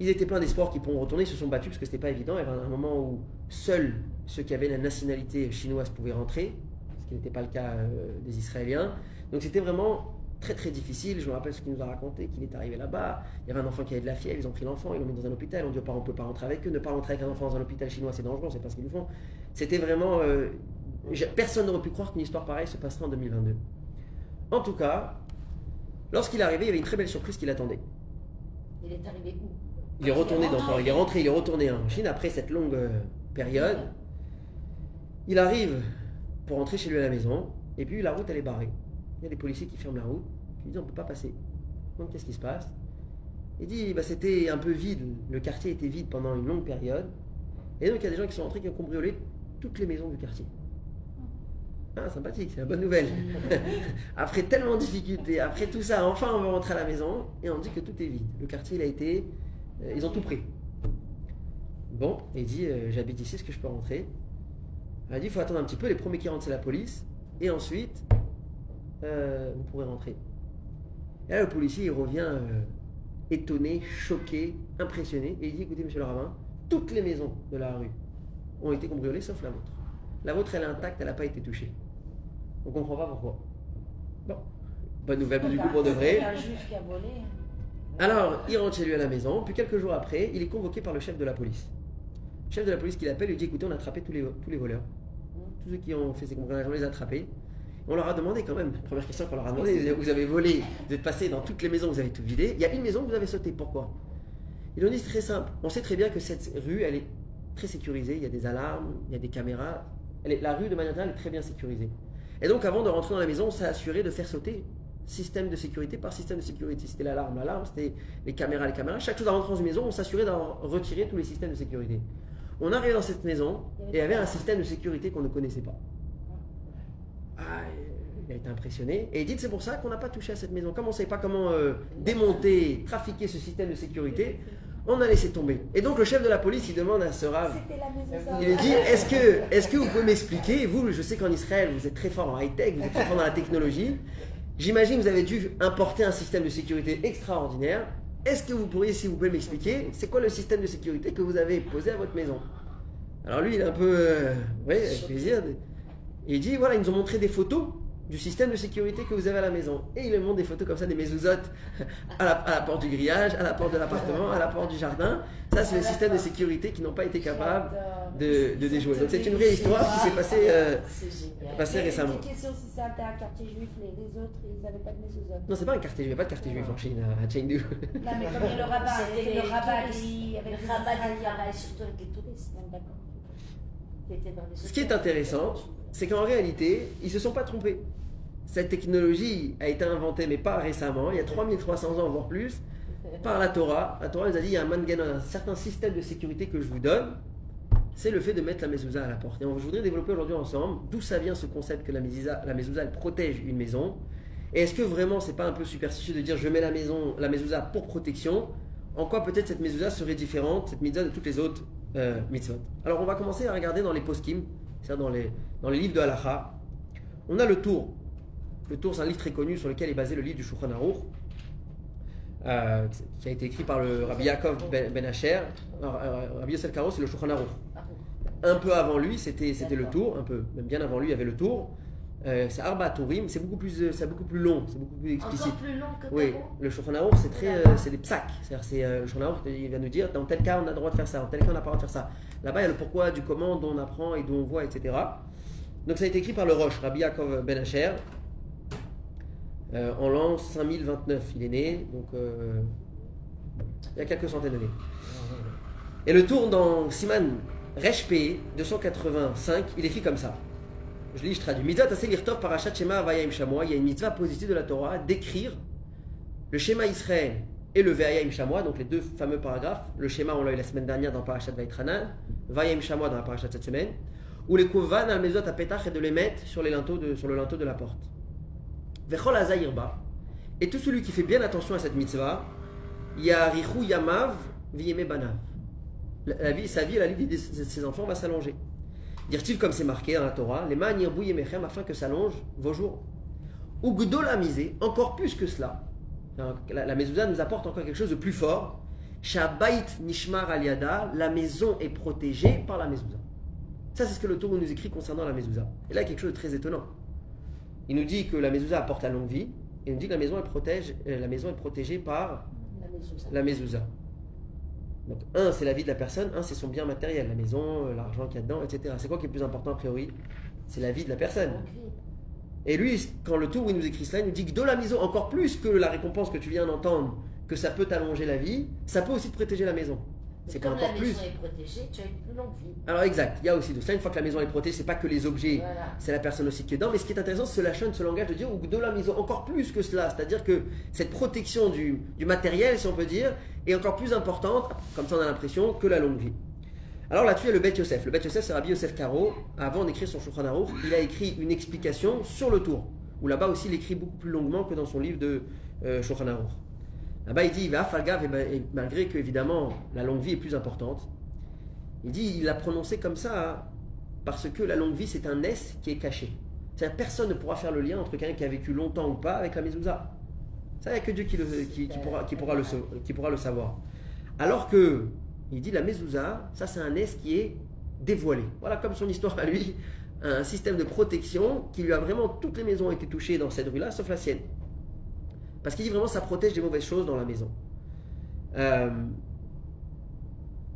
ils étaient pleins d'espoir qu'ils pourront retourner, ils se sont battus parce que c'était pas évident. Il y avait un moment où seuls ceux qui avaient la nationalité chinoise pouvaient rentrer, ce qui n'était pas le cas euh, des Israéliens. Donc c'était vraiment très très difficile. Je me rappelle ce qu'il nous a raconté, qu'il est arrivé là-bas. Il y avait un enfant qui avait de la fièvre, ils ont pris l'enfant, ils l'ont mis dans un hôpital. On dit aux parents, on ne peut pas rentrer avec eux. Ne pas rentrer avec un enfant dans un hôpital chinois, c'est dangereux, c'est pas ce qu'ils nous font. C'était vraiment. euh, personne n'aurait pu croire qu'une histoire pareille se passerait en 2022. En tout cas, lorsqu'il est arrivé, il y avait une très belle surprise qui l'attendait. Il est arrivé où? Il est retourné dans, il est rentré, il est retourné en Chine après cette longue euh, période. Il arrive pour rentrer chez lui à la maison, et puis la route elle est barrée. Il y a des policiers qui ferment la route, qui lui disent on peut pas passer. Donc qu'est-ce qui se passe? Il dit bah, c'était un peu vide, le quartier était vide pendant une longue période, et donc il y a des gens qui sont rentrés qui ont cambriolé toutes les maisons du quartier. Ah, sympathique, c'est la bonne nouvelle. (laughs) après tellement de difficultés, après tout ça, enfin on veut rentrer à la maison et on dit que tout est vide. Le quartier il a été, euh, ils ont tout pris. Bon, il dit euh, j'habite ici, est-ce que je peux rentrer? Elle a dit il faut attendre un petit peu, les premiers qui rentrent c'est la police, et ensuite euh, vous pourrez rentrer. Et là le policier il revient euh, étonné, choqué, impressionné, et il dit écoutez monsieur le rabbin, toutes les maisons de la rue ont été cambriolées sauf la vôtre. La vôtre elle est intacte, elle n'a pas été touchée. On comprend pas pourquoi. Bon, bonne nouvelle du coup pour de vrai. Il y a un juif qui a volé. hein. Alors, il rentre chez lui à la maison, puis quelques jours après, il est convoqué par le chef de la police. Le chef de la police qui l'appelle lui dit écoutez, on a attrapé tous les, tous les voleurs. Tous ceux qui ont fait ces cambriolages, on les a attrapés. On leur a demandé quand même, première question qu'on leur a demandé, vous avez volé, vous êtes passé dans toutes les maisons, vous avez tout vidé. Il y a une maison que vous avez sauté, pourquoi? Ils ont dit c'est très simple. On sait très bien que cette rue, elle est très sécurisée, il y a des alarmes, il y a des caméras. Elle est- la rue de manière générale est très bien sécurisée. Et donc avant de rentrer dans la maison, on s'est assuré de faire sauter système de sécurité par système de sécurité. C'était l'alarme, l'alarme, c'était les caméras, les caméras. Chaque chose de rentrer dans une maison, on s'assurait d'en retirer tous les systèmes de sécurité. On arrive dans cette maison et il y avait un système de sécurité qu'on ne connaissait pas. Ah, il a été impressionné et il dit c'est pour ça qu'on n'a pas touché à cette maison. Comme on ne savait pas comment euh, démonter, trafiquer ce système de sécurité, on a laissé tomber. Et donc le chef de la police, il demande à ce rave, il lui dit est-ce que, est que vous pouvez m'expliquer? Vous, je sais qu'en Israël, vous êtes très fort en high-tech, vous êtes très fort dans la technologie. J'imagine que vous avez dû importer un système de sécurité extraordinaire. Est-ce que vous pourriez, s'il vous plaît, m'expliquer c'est quoi le système de sécurité que vous avez posé à votre maison? Alors lui, il est un peu. euh, oui, avec plaisir. Il dit voilà, ils nous ont montré des photos du système de sécurité que vous avez à la maison. Et il me montre des photos comme ça, des mésouzotes à la, à la porte du grillage, à la porte de l'appartement, à la porte du jardin. Ça, c'est le système de sécurité qui n'ont pas été capables de, de déjouer. Donc c'est une vraie histoire qui s'est passée, euh, C'est passée récemment. Une question si c'était un quartier juif, les, les autres, ils n'avaient pas de mésouzote. Non, c'est pas un quartier juif, il n'y a pas de quartier juif en Chine, à Chengdu. Non, mais comme il y a le rabat, C'était il y a le rabat, il avait Le rabat travaille surtout avec les touristes. D'accord. Ce qui est intéressant, c'est qu'en réalité, ils se sont pas trompés. Cette technologie a été inventée, mais pas récemment, il y a 3300 ans, voire plus, par la Torah. La Torah nous a dit il y a un un certain système de sécurité que je vous donne, c'est le fait de mettre la mezouza à la porte. Et on, je voudrais développer aujourd'hui ensemble d'où ça vient ce concept que la mezouza, la elle protège une maison. Et est-ce que vraiment c'est pas un peu superstitieux de dire je mets la maison, la pour protection? En quoi peut-être cette mezouza serait différente, cette mitzvah de toutes les autres euh, mitzvot? Alors on va commencer à regarder dans les poskim, c'est-à-dire dans les, dans les livres de halacha. On a le tour. Le tour c'est un livre très connu sur lequel est basé le livre du Shulchan Aruch. euh, qui a été écrit par le Rabbi Yaakov Ben Ben Asher. Alors, euh, Rabbi Yosef Karo, c'est le Shulchan Aruch. Un peu avant lui, c'était le tour, un peu, même bien avant lui, il y avait le tour. Euh, c'est Arba Tourim, c'est beaucoup plus, c'est beaucoup plus long, c'est beaucoup plus explicite. Encore plus long que Oui, le Shulchan Aruch, c'est très, euh, c'est des psaques. C'est-à-dire, c'est euh, le Shulchan Aruch, il va nous dire dans tel cas on a le droit de faire ça, dans tel cas on n'a pas le droit de faire ça. Là-bas, il y a le pourquoi, du comment, dont on apprend et d'où on voit, etc. Donc ça a été écrit par le Roche, Rabbi Yaakov Ben Asher, euh, en l'an 5029. Il est né, donc euh, il y a quelques centaines d'années. Et le tour dans Siman Reshpe 285, il écrit comme ça. Je lis, je traduis. Mitzvah Taseh Lirtov Parashat Shema Havaya Im Shamoa. Il y a une mitzvah positive de la Torah d'écrire le schéma Israël et le Ve'aya Im Shamoa, donc les deux fameux paragraphes. Le schéma, on l'a eu la semaine dernière dans Parashat Vaitranan, Vaya Im Shamoa dans la Parashat cette semaine. Ou les Kovan al Mezot à et de les mettre sur, sur le linteau de la porte. Et tout celui qui fait bien attention à cette mitzvah, Yarichu Yamav Banav. La, vie, sa vie et la vie de ses enfants va s'allonger. Dire-t-il comme c'est marqué dans la Torah, les manirbu yemechem afin que s'allongent vos jours. Ou gdolamisé, encore plus que cela. La, la nous apporte encore quelque chose de plus fort. Shabait nishmar aliada, la maison est protégée par la mezouza. Ça, c'est ce que le Torah nous écrit concernant la mezouza. Et là, quelque chose de très étonnant. Il nous dit que la mezouza apporte la longue vie, il nous dit que la maison, elle protège, euh, la maison est protégée par La mezouza. la mezouza. Donc, un, c'est la vie de la personne, un, c'est son bien matériel, la maison, euh, l'argent qu'il y a dedans, etc. C'est quoi qui est le plus important a priori? C'est la vie de la personne. Et lui, quand le tour où il nous écrit cela, il nous dit que de la maison, encore plus que la récompense que tu viens d'entendre, que ça peut t'allonger la vie, ça peut aussi te protéger la maison. C'est encore la plus. maison est protégée, tu as une plus longue vie. Alors exact, il y a aussi de cela. Une fois que la maison est protégée, c'est pas que les objets, Voilà. c'est la personne aussi qui est dedans. Mais ce qui est intéressant, c'est la chaîne, ce langage de dire ou de la maison, encore plus que cela. C'est-à-dire que cette protection du, du matériel, si on peut dire, est encore plus importante, comme ça on a l'impression, que la longue vie. Alors là-dessus, il y a le Bet Yosef. Le Bet Yosef, c'est Rabbi Yosef Karo. Avant d'écrire son Shulchan Aruch, il a écrit une explication sur le tour. Où là-bas aussi, il écrit beaucoup plus longuement que dans son livre de euh, Shulchan Aruch. Là-bas, il dit, il va falgav, et, malgré que évidemment la longue vie est plus importante, il dit, il l'a prononcé comme ça hein, parce que la longue vie, c'est un S qui est caché. C'est-à-dire personne ne pourra faire le lien entre quelqu'un qui a vécu longtemps ou pas avec la mezouza. Ça, il n'y a que Dieu qui, le- qui- qui pourra, qui, pourra le, sa- qui pourra le savoir. Alors que, il dit, la mezouza, ça c'est un S qui est dévoilé. Voilà comme son histoire à lui, un système de protection qui lui a vraiment, toutes les maisons ont été touchées dans cette rue-là, sauf la sienne. Parce qu'il dit vraiment, ça protège des mauvaises choses dans la maison. Euh,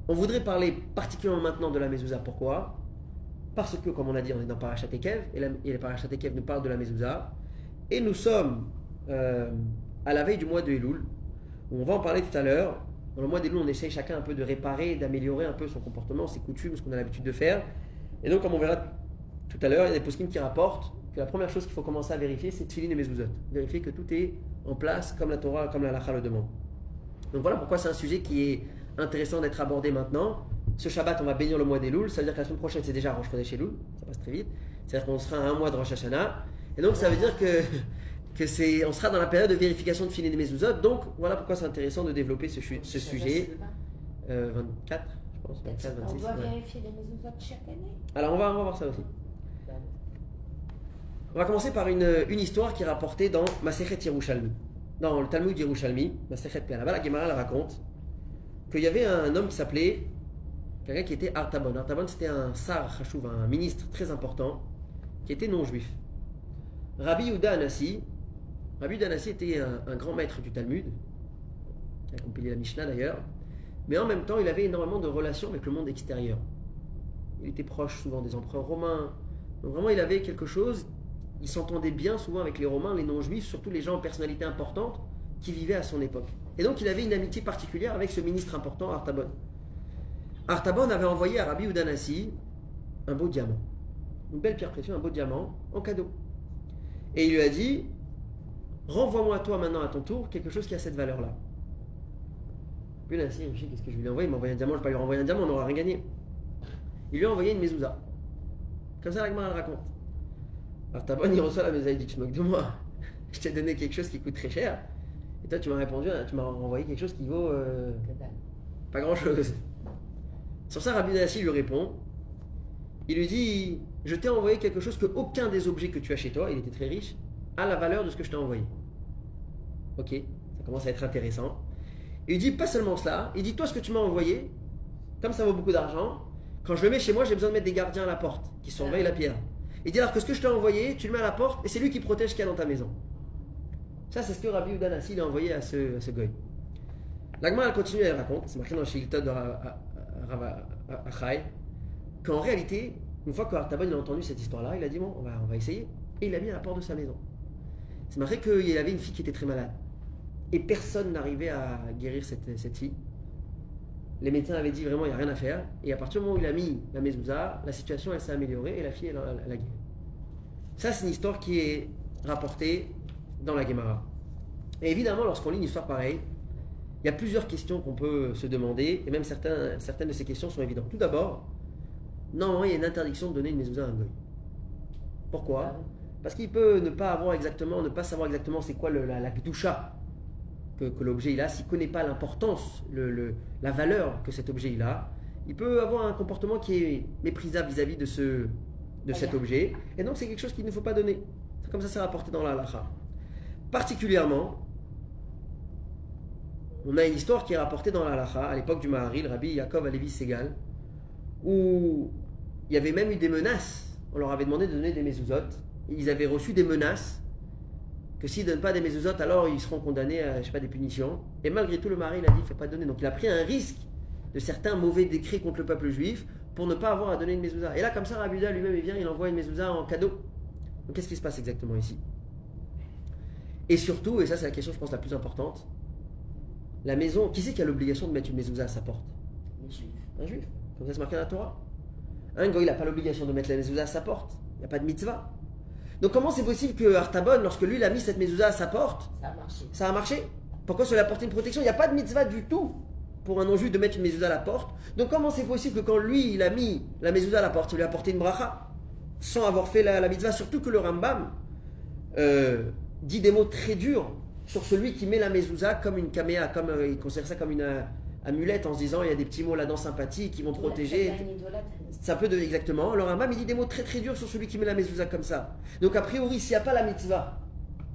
on voudrait parler particulièrement maintenant de la mezouza. Pourquoi? Parce que, comme on a dit, on est dans Parashat Ekev, et, la, et le Parashat Ekev nous parle de la mezouza. Et nous sommes euh, à la veille du mois de Elul, on va en parler tout à l'heure. Dans le mois d'Elul, on essaye chacun un peu de réparer, d'améliorer un peu son comportement, ses coutumes, ce qu'on a l'habitude de faire. Et donc, comme on verra tout à l'heure, il y a des poskim qui rapportent que la première chose qu'il faut commencer à vérifier, c'est Tfilin et Mezuzot. Vérifier que tout est en place comme la Torah, comme la Lacha le demande. Donc voilà pourquoi c'est un sujet qui est intéressant d'être abordé maintenant. Ce Shabbat, on va bénir le mois des Loul. Ça veut dire que la semaine prochaine, c'est déjà Rosh Chodesh Elul. Ça passe très vite. C'est-à-dire qu'on sera à un mois de Rosh Hashanah. Et donc, ça veut dire que, (laughs) que c'est, on sera dans la période de vérification de Tfilin et Mezuzot. Donc, voilà pourquoi c'est intéressant de développer ce, sujet. c'est le vin. Euh, 24, je pense. 24, On 26. doit ouais. vérifier les mezuzot chaque année? Alors, on va, on va voir ça aussi. On va commencer par une, histoire qui est rapportée dans Yerushalmi. Dans le Talmud Yerushalmi, Masechet. Là-bas, la Gemara raconte qu'il y avait un homme qui s'appelait, quelqu'un qui était Artabon. Artabon, c'était un sar chachouv, un ministre très important, qui était non-juif. Rabbi Yehuda Anassi, Rabbi Yehuda Anassi était un, un grand maître du Talmud, qui a compilé la Mishnah d'ailleurs, mais en même temps, il avait énormément de relations avec le monde extérieur. Il était proche souvent des empereurs romains. Donc vraiment, il avait quelque chose il s'entendait bien souvent avec les Romains, les non-juifs, surtout les gens en personnalité importante qui vivaient à son époque. Et donc il avait une amitié particulière avec ce ministre important, Artabon. Artabon avait envoyé à Rabbi Udanassi un beau diamant, une belle pierre précieuse, un beau diamant, en cadeau. Et il lui a dit Renvoie-moi toi maintenant à ton tour quelque chose qui a cette valeur-là. Sais qu'est-ce que je lui envoyer Il m'a envoyé un diamant, je ne vais pas lui renvoyer un diamant, on n'aura rien gagné. Il lui a envoyé une mezouza. Comme ça, la Gemara le raconte. Alors Tabon, il reçoit la mezouza, il dit Tu te moques de moi Je t'ai donné quelque chose qui coûte très cher. Et toi, tu m'as répondu, hein, tu m'as renvoyé quelque chose qui vaut euh, pas grand chose. Sur ça, Rabbi Nassi lui répond Il lui dit Je t'ai envoyé quelque chose que aucun des objets que tu as chez toi, il était très riche, a la valeur de ce que je t'ai envoyé. Ok Ça commence à être intéressant. Il dit pas seulement cela, il dit toi ce que tu m'as envoyé, comme ça vaut beaucoup d'argent, quand je le mets chez moi, j'ai besoin de mettre des gardiens à la porte qui surveillent la pierre. Il dit alors que ce que je t'ai envoyé, tu le mets à la porte et c'est lui qui protège ce qu'il y a dans ta maison. Ça, c'est ce que Rabbi Udanassi a envoyé à ce, à ce goy. L'Agma, elle continue, elle raconte, c'est marqué dans le Shilta de Achai, qu'en réalité, une fois que Artaban a entendu cette histoire-là, il a dit bon, on va, essayer. Et il l'a mis à la porte de sa maison. C'est marqué qu'il avait une fille qui était très malade. Et personne n'arrivait à guérir cette fille. Les médecins avaient dit vraiment il n'y a rien à faire. Et à partir du moment où il a mis la mezouza, la situation elle s'est améliorée et la fille elle, a- elle a guéri. Ça c'est une histoire qui est rapportée dans la Gemara. Et évidemment lorsqu'on lit une histoire pareille, il y a plusieurs questions qu'on peut se demander et même certains, certaines de ces questions sont évidentes. Tout d'abord, normalement il y a une interdiction de donner une mezouza à un goy. Pourquoi? Parce qu'il peut ne pas avoir exactement, ne pas savoir exactement c'est quoi le- la, la que, que l'objet il a, s'il ne connaît pas l'importance, le, le- la valeur que cet objet il a, il peut avoir un comportement qui est méprisable vis-à-vis de, ce, de cet objet. Et donc c'est quelque chose qu'il ne faut pas donner. C'est comme ça c'est rapporté dans la halakha. Particulièrement, on a une histoire qui est rapportée dans la halakha à l'époque du Mahari, le rabbi Yaakov Alevi Segal, où il y avait même eu des menaces. On leur avait demandé de donner des mezuzot. Ils avaient reçu des menaces que s'ils ne donnent pas des mezuzot, alors ils seront condamnés à je sais pas, des punitions. Et malgré tout, le mari il a dit il ne faut pas donner. Donc il a pris un risque de certains mauvais décrets contre le peuple juif pour ne pas avoir à donner une mezouza. Et là, comme ça, Rabuda lui-même, il vient, il envoie une mezouza en cadeau. Donc qu'est-ce qui se passe exactement ici? Et surtout, et ça c'est la question, je pense, la plus importante, la maison, qui c'est qui a l'obligation de mettre une mezouza à sa porte? Les juifs. un juif, comme ça c'est marqué dans la Torah. Un goy, il n'a pas l'obligation de mettre la mezouza à sa porte. Il n'y a pas de mitzvah. Donc comment c'est possible que Artabon, lorsque lui il a mis cette mezouza à sa porte, Ça a marché. ça a marché Pourquoi ça lui a apporté une protection Il n'y a pas de mitzvah du tout pour un non-juif de mettre une mezouza à la porte. Donc comment c'est possible que quand lui il a mis la mezouza à la porte, il lui a apporté une bracha sans avoir fait la, la mitzvah? Surtout que le Rambam euh, dit des mots très durs sur celui qui met la mezouza comme une caméa, comme euh, il considère ça comme une euh, amulette en se disant il y a des petits mots là-dedans sympathiques qui vont protéger. Ça peut de exactement. Le Rambam il dit des mots très très durs sur celui qui met la mezouza comme ça. Donc a priori s'il n'y a pas la mitzvah,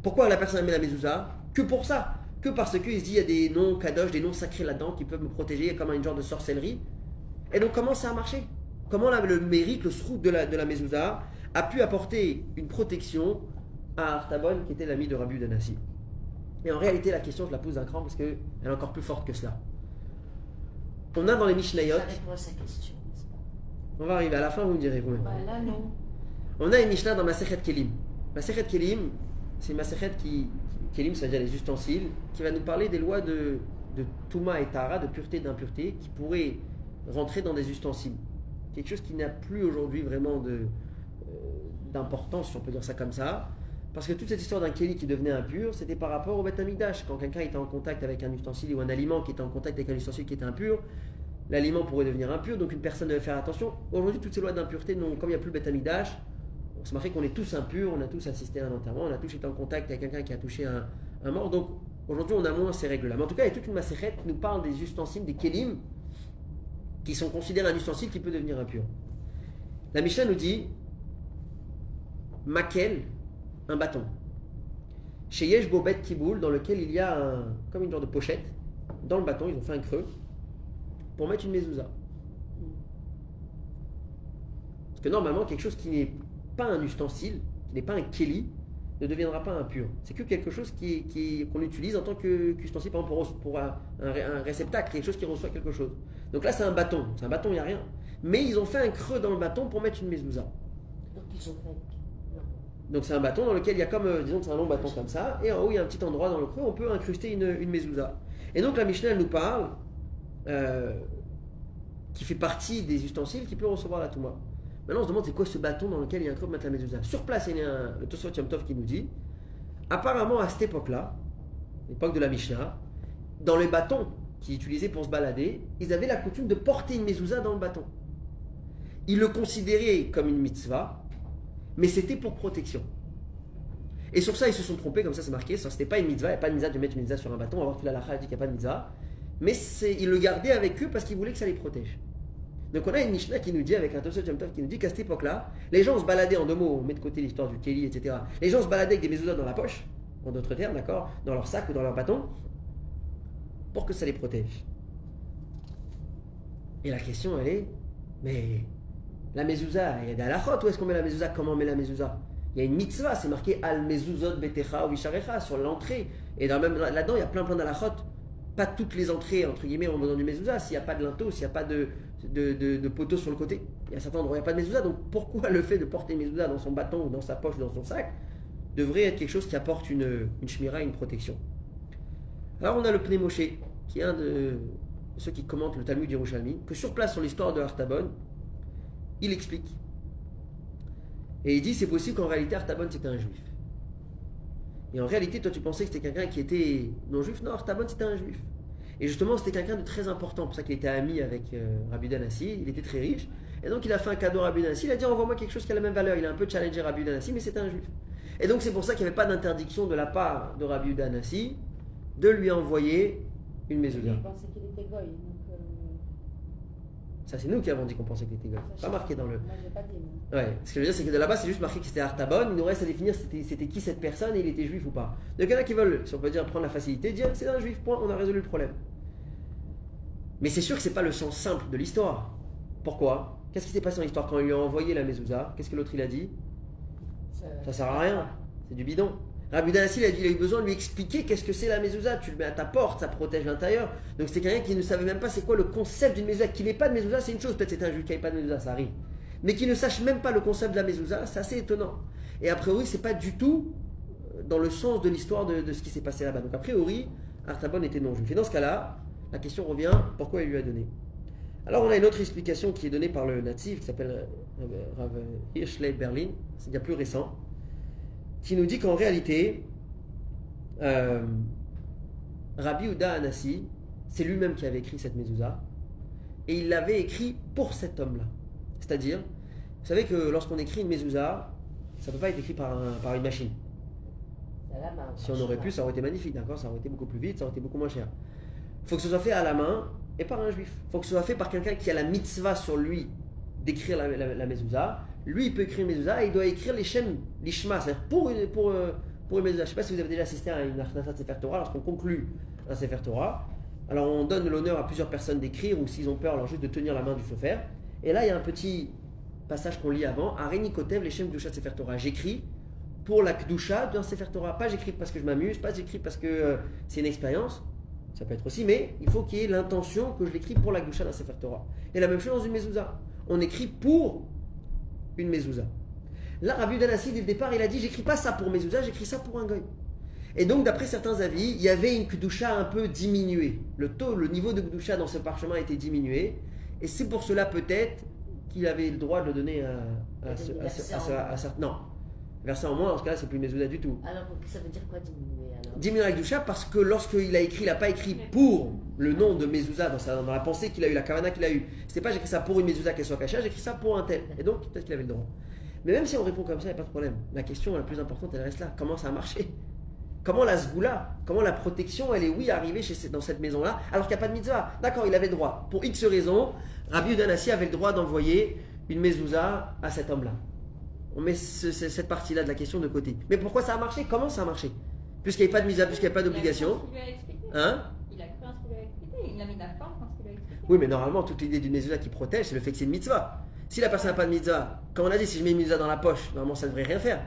pourquoi la personne met la mezouza? Que pour ça. Que parce qu'il se dit il y a des noms kadosh, des noms sacrés là-dedans qui peuvent me protéger comme une genre de sorcellerie. Et donc comment ça a marché? Comment là, le mérite, le srout de la, de la mezouza a pu apporter une protection à Artabon qui était l'ami de Rabbi Danassi Et en réalité la question je la pose d'un cran parce qu'elle est encore plus forte que cela. On a dans les Mishnayot, Ça répond à sa question, n'est-ce pas on va arriver à la fin, vous me direz vous-même. Bah, là, non. On a une Mishnah dans Masechet Kelim. Masechet Kelim, c'est Masechet qui, Kelim, c'est-à-dire les ustensiles, qui va nous parler des lois de, de Touma et Tara, de pureté et d'impureté, qui pourraient rentrer dans des ustensiles. Quelque chose qui n'a plus aujourd'hui vraiment de, euh, d'importance, si on peut dire ça comme ça. Parce que toute cette histoire d'un Keli qui devenait impur, c'était par rapport au Beth. Quand quelqu'un était en contact avec un ustensile ou un aliment qui était en contact avec un ustensile qui était impur, l'aliment pourrait devenir impur, donc une personne devait faire attention. Aujourd'hui, toutes ces lois d'impureté, comme il n'y a plus le Beth on se marqué qu'on est tous impurs, on a tous assisté à un enterrement, on a tous été en contact avec quelqu'un qui a touché un, mort. Donc aujourd'hui, on a moins ces règles-là. Mais en tout cas, il y a toute une macérette qui nous parle des ustensiles, des kelim, qui sont considérés un ustensile qui peut devenir impur. La Mishnah nous dit Makel, un bâton. Chez Yesh Bobet Kiboul, dans lequel il y a comme une genre de pochette. Dans le bâton, ils ont fait un creux pour mettre une mezouza. Parce que normalement, quelque chose qui n'est pas un ustensile, qui n'est pas un keli, ne deviendra pas impur. C'est que quelque chose qui, qui- qu'on utilise en tant qu'ustensile, par exemple pour, un, un ré- un réceptacle, quelque chose qui reçoit quelque chose. Donc là, c'est un bâton. C'est un bâton, il n'y a rien. Mais ils ont fait un creux dans le bâton pour mettre une mezouza. Donc c'est un bâton dans lequel il y a comme, euh, disons c'est un long bâton comme ça, et en haut il y a un petit endroit dans le creux, on peut incruster une, une mezouza. Et donc la Mishnah nous parle, euh, qui fait partie des ustensiles qui peut recevoir la Touma. Maintenant on se demande c'est quoi ce bâton dans lequel il y a un creux pour mettre la mezouza? Sur place il y a le Tosfot Yom Tov qui nous dit, apparemment à cette époque-là, l'époque de la Mishnah, dans les bâtons qu'ils utilisaient pour se balader, ils avaient la coutume de porter une mezouza dans le bâton. Ils le considéraient comme une mitzvah, mais c'était pour protection. Et sur ça, ils se sont trompés, comme ça c'est marqué, ça c'était pas une mitzvah, il n'y a pas de mitzvah de mettre une mitzvah sur un bâton, on va voir que la lacha dit qu'il n'y a pas de mitzvah, mais ils le gardaient avec eux parce qu'ils voulaient que ça les protège. Donc on a une Mishnah qui nous dit, avec un Tosot qui nous dit qu'à cette époque-là, les gens se baladaient en deux mots, on met de côté l'histoire du Kéli, etc. Les gens se baladaient avec des mezuzot dans la poche, en d'autres termes, d'accord, dans leur sac ou dans leur bâton, pour que ça les protège. Et la question, elle est, mais la mezouza, il y a des halakhot, où est-ce qu'on met la mezouza Comment on met la mezouza Il y a une mitzvah, c'est marqué al mezuzot betecha ou visharecha sur l'entrée. Et dans même là-dedans, il y a plein plein d'halakhot. Pas toutes les entrées, entre guillemets, ont besoin du mezouza. S'il n'y a pas de linteau, s'il n'y a pas de, de, poteau sur le côté, il y a certains endroits où il n'y a pas de mezouza. Donc pourquoi (laughs) le fait de porter mezouza dans son bâton ou dans sa poche ou dans son sac devrait être quelque chose qui apporte une, une shmira, une protection? Alors on a le Pnei Moshe, qui est un de ceux qui commentent le Talmud Yerushalmi, que sur place sur l'histoire de Artabon, il explique. Et il dit c'est possible qu'en réalité Artabon c'était un juif. Et en réalité, toi tu pensais que c'était quelqu'un qui était non juif Non, Artabon c'était un juif. Et justement, c'était quelqu'un de très important, pour ça qu'il était ami avec euh, Rabbi il était très riche. Et donc il a fait un cadeau à Rabbi Danassi, il a dit envoie-moi quelque chose qui a la même valeur. Il a un peu challengé Rabbi Danassi, mais c'était un juif. Et donc c'est pour ça qu'il n'y avait pas d'interdiction de la part de Rabbi Danassi de lui envoyer une mezouza. Il pensait qu'il était goy. Ça, c'est nous qui avons dit qu'on pensait qu'il était goy. Pas marqué dans le. Pas dit. Ouais, ce que je veux dire, c'est que de là-bas, c'est juste marqué que c'était Artabon. Il nous reste à définir c'était, c'était qui cette personne et il était juif ou pas. Donc il y en a qui veulent, si on peut dire, prendre la facilité, dire c'est un juif, point, on a résolu le problème. Mais c'est sûr que c'est pas le sens simple de l'histoire. Pourquoi? Qu'est-ce qui s'est passé dans l'histoire? Quand il lui a envoyé la mezouza Qu'est-ce que l'autre il a dit? Ça sert à rien, c'est du bidon. Rabbi Danassi, il a, eu besoin de lui expliquer qu'est-ce que c'est la mezouza. Tu le mets à ta porte, ça protège l'intérieur. Donc c'était quelqu'un qui ne savait même pas c'est quoi le concept d'une mezouza. Qu'il n'ait pas de mezouza, c'est une chose. Peut-être c'est un juif qui n'ait pas de mezouza, ça arrive. Mais qui ne sache même pas le concept de la mezouza, c'est assez étonnant. Et a priori, c'est pas du tout euh, dans le sens de l'histoire de, ce qui s'est passé là-bas. Donc a priori, Artabon était non juif. Et dans ce cas-là, la question revient pourquoi il lui a donné? Alors on a une autre explication qui est donnée par le natif qui s'appelle euh, Rav Hirschley Berlin, c'est bien plus récent, qui nous dit qu'en réalité, euh, Rabbi Uda Anassi, c'est lui-même qui avait écrit cette mezouza, et il l'avait écrit pour cet homme-là. C'est-à-dire, vous savez que lorsqu'on écrit une mezouza, ça ne peut pas être écrit par, un- par une machine. Si on aurait pu, ça aurait été magnifique, d'accord? Ça aurait été beaucoup plus vite, ça aurait été beaucoup moins cher. Il faut que ce soit fait à la main et par un juif. Il faut que ce soit fait par quelqu'un qui a la mitzvah sur lui d'écrire la, la, la mezouza. Lui, il peut écrire mezouza et il doit écrire les shem, l'ishma, c'est-à-dire pour une, pour, euh, pour une. Je ne sais pas si vous avez déjà assisté à une Achnasat Sefer Torah, lorsqu'on conclut un Sefer Torah. Alors on donne l'honneur à plusieurs personnes d'écrire ou s'ils ont peur, alors juste de tenir la main du sofer. Et là, il y a un petit passage qu'on lit avant. Areni Kotev, les Shem Kdushat Sefer Torah. J'écris pour la Kdusha d'un Sefer Torah. Pas j'écris parce que je m'amuse, pas j'écris parce que euh, c'est une expérience. Ça peut être aussi, mais il faut qu'il y ait l'intention que je l'écris pour la Kdusha d'un Sefer Torah. Et la même chose dans une mezouza. On écrit pour une mezouza. Là, Rabbi Danassi, dès le départ, il a dit J'écris pas ça pour mezouza, j'écris ça pour un goy. Et donc, d'après certains avis, il y avait une Kdusha un peu diminuée. Le taux, le niveau de Kdusha dans ce parchemin était diminué. Et c'est pour cela, peut-être, qu'il avait le droit de le donner à, à, ce- à ce- en ce- Non. En moins, dans ce cas-là, c'est plus mezouza du tout. Alors, ça veut dire quoi diminuer? Alors Diminuer la Kdusha parce que lorsqu'il a écrit, il n'a pas écrit pour le nom de Mezouza dans, dans la pensée qu'il a eu, la kavana qu'il a eu. C'était pas j'écris ça pour une Mezouza qu'elle soit cachée, j'écris ça pour un tel. Et donc, peut-être qu'il avait le droit. Mais même si on répond comme ça, il n'y a pas de problème. La question la plus importante, elle reste là. Comment ça a marché? Comment la sgoula, comment la protection, elle est oui arrivée dans cette maison-là, alors qu'il n'y a pas de mitzvah D'accord, il avait le droit. Pour X raisons, Rabbi Udanassi avait le droit d'envoyer une mezouza à cet homme-là. On met ce- ce- cette partie-là de la question de côté. Mais pourquoi ça a marché? Comment ça a marché? Puisqu'il n'y avait pas de mitzvah, puisqu'il n'y avait pas d'obligation. Il a cru en ce qu'il lui a expliqué. Hein Il a cru en ce qu'il lui a expliqué. Il a mis la forme dans ce qu'il lui a expliqué. Oui, mais normalement, toute l'idée d'une mezouza qui protège, c'est le fait que c'est une mitzvah. Si la personne n'a pas de mitzvah, comme on a dit, si je mets une mitzvah dans la poche, normalement, ça ne devrait rien faire.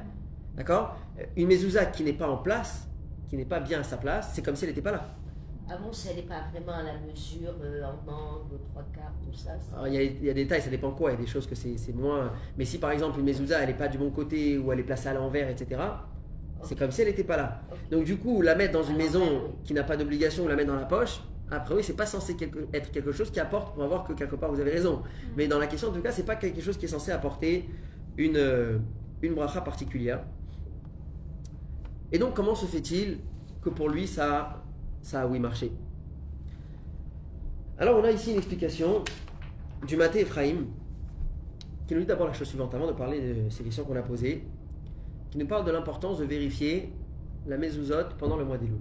D'accord Une mezouza qui n'est pas en place, qui n'est pas bien à sa place, c'est comme si elle n'était pas là. Avant, si elle n'est pas vraiment à la mesure, euh, en angle, trois quarts, tout ça. c'est- Alors, il y, a, il y a des détails, ça dépend quoi. Il y a des choses que c'est c'est moins. Mais si par exemple une mezouza, elle n'est pas du bon côté ou elle est placée à l'envers, etc., c'est comme si elle n'était pas là. Donc du coup, la mettre dans une maison qui n'a pas d'obligation, ou la mettre dans la poche, après oui, c'est pas censé quelque- être quelque chose qui apporte, on va voir que quelque part vous avez raison. Mais dans la question, en tout cas, c'est pas quelque chose qui est censé apporter une, euh, une bracha particulière. Et donc, comment se fait-il que pour lui, ça, ça a oui marché? Alors, on a ici une explication du Maté Ephraim, qui nous dit d'abord la chose suivante, avant de parler de ces questions qu'on a posées, qui nous parle de l'importance de vérifier la mezuzot pendant le mois des Louls.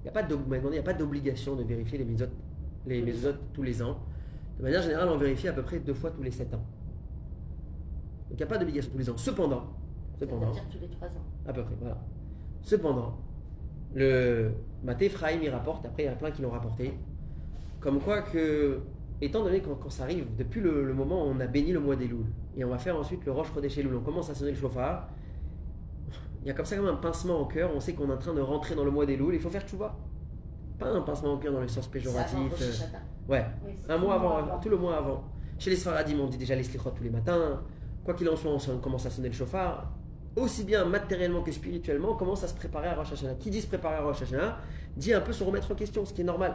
Il n'y a pas d'obligation de vérifier les mezuzot tous les ans. De manière générale, on vérifie à peu près deux fois tous les sept ans. Donc il n'y a pas d'obligation tous les ans. Cependant, cependant, tous les trois ans. à peu près, voilà. Cependant, le Maté Ephraim il rapporte, après il y en a plein qui l'ont rapporté, comme quoi que, étant donné que quand ça arrive, depuis le, le moment où on a béni le mois des louls, et on va faire ensuite le roche chez Loul, on commence à sonner le chauffard, il y a comme ça comme un pincement au cœur, on sait qu'on est en train de rentrer dans le mois des louls, il faut faire tchouva. Pas un pincement au cœur dans le sens péjoratif. Euh. Ouais, Oui, un mois avant, tout le mois avant. Chez les Sfaradim, on dit déjà les slichot tous les matins. Quoi qu'il en soit, on commence à sonner le chauffard. Aussi bien matériellement que spirituellement, on commence à se préparer à Rosh Hashanah. Qui dit se préparer à Rosh Hashanah, dit un peu se remettre en question, ce qui est normal,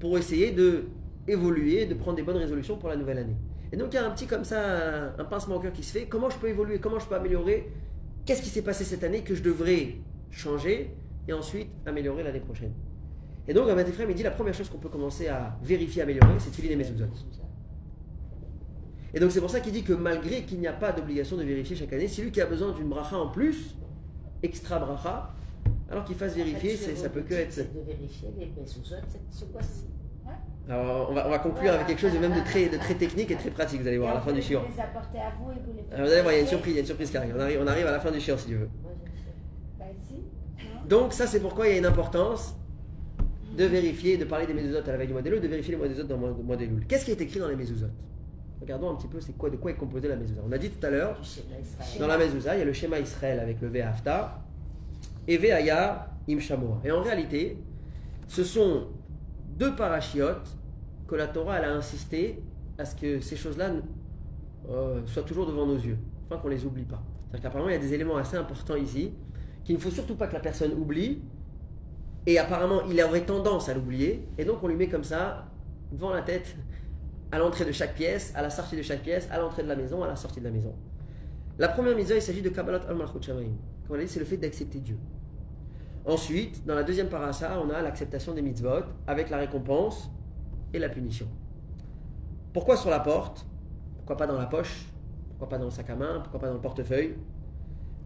pour essayer de évoluer, de prendre des bonnes résolutions pour la nouvelle année. Et donc il y a un petit comme ça, un pincement au cœur qui se fait. Comment je peux évoluer Comment je peux améliorer Qu'est-ce qui s'est passé cette année que je devrais changer et ensuite améliorer l'année prochaine? Et donc, Rabat Ephraim, il dit la première chose qu'on peut commencer à vérifier, améliorer, c'est filer les mezuzot. Et donc c'est pour ça qu'il dit que malgré qu'il n'y a pas d'obligation de vérifier chaque année, si lui qui a besoin d'une bracha en plus, extra bracha, alors qu'il fasse vérifier, c'est- ça peut que être. c'est de vérifier les mezuzot cette- ce mois-ci. Alors on va, on va conclure avec quelque chose de même de très, de très technique et très pratique, vous allez voir à la fin du shiur. shiur. Vous les apportez à vous et vous les faites Alors vous allez voir, il y a une surprise, il y a une surprise qui arrive. On arrive, on arrive à la fin du shiur si tu veux. Bah, si. non Donc ça c'est pourquoi il y a une importance de vérifier, de parler des mezuzot à la veille du mois de vérifier les mezuzot dans le mois- Louls. Qu'est-ce qui est écrit dans les mezuzot Regardons un petit peu c'est quoi, de quoi est composée la mezuzah. On a dit tout à l'heure. Dans la mezouza, il y a le schéma Israël avec le Ve'afta et Ve'aya im Shamoa. Et en réalité, ce sont deux parachiotes que la Torah elle a insisté à ce que ces choses-là euh, soient toujours devant nos yeux, afin qu'on ne les oublie pas. C'est-à-dire qu'apparemment, il y a des éléments assez importants ici qu'il ne faut surtout pas que la personne oublie. Et apparemment, il aurait tendance à l'oublier. Et donc, on lui met comme ça, devant la tête, à l'entrée de chaque pièce, à la sortie de chaque pièce, à l'entrée de la maison, à la sortie de la maison. La première mise il s'agit de Kabbalat al-Malchut. Comme on a dit, c'est le fait d'accepter Dieu. Ensuite, dans la deuxième parasha, on a l'acceptation des mitzvot avec la récompense et la punition. Pourquoi sur la porte? Pourquoi pas dans la poche? Pourquoi pas dans le sac à main? Pourquoi pas dans le portefeuille?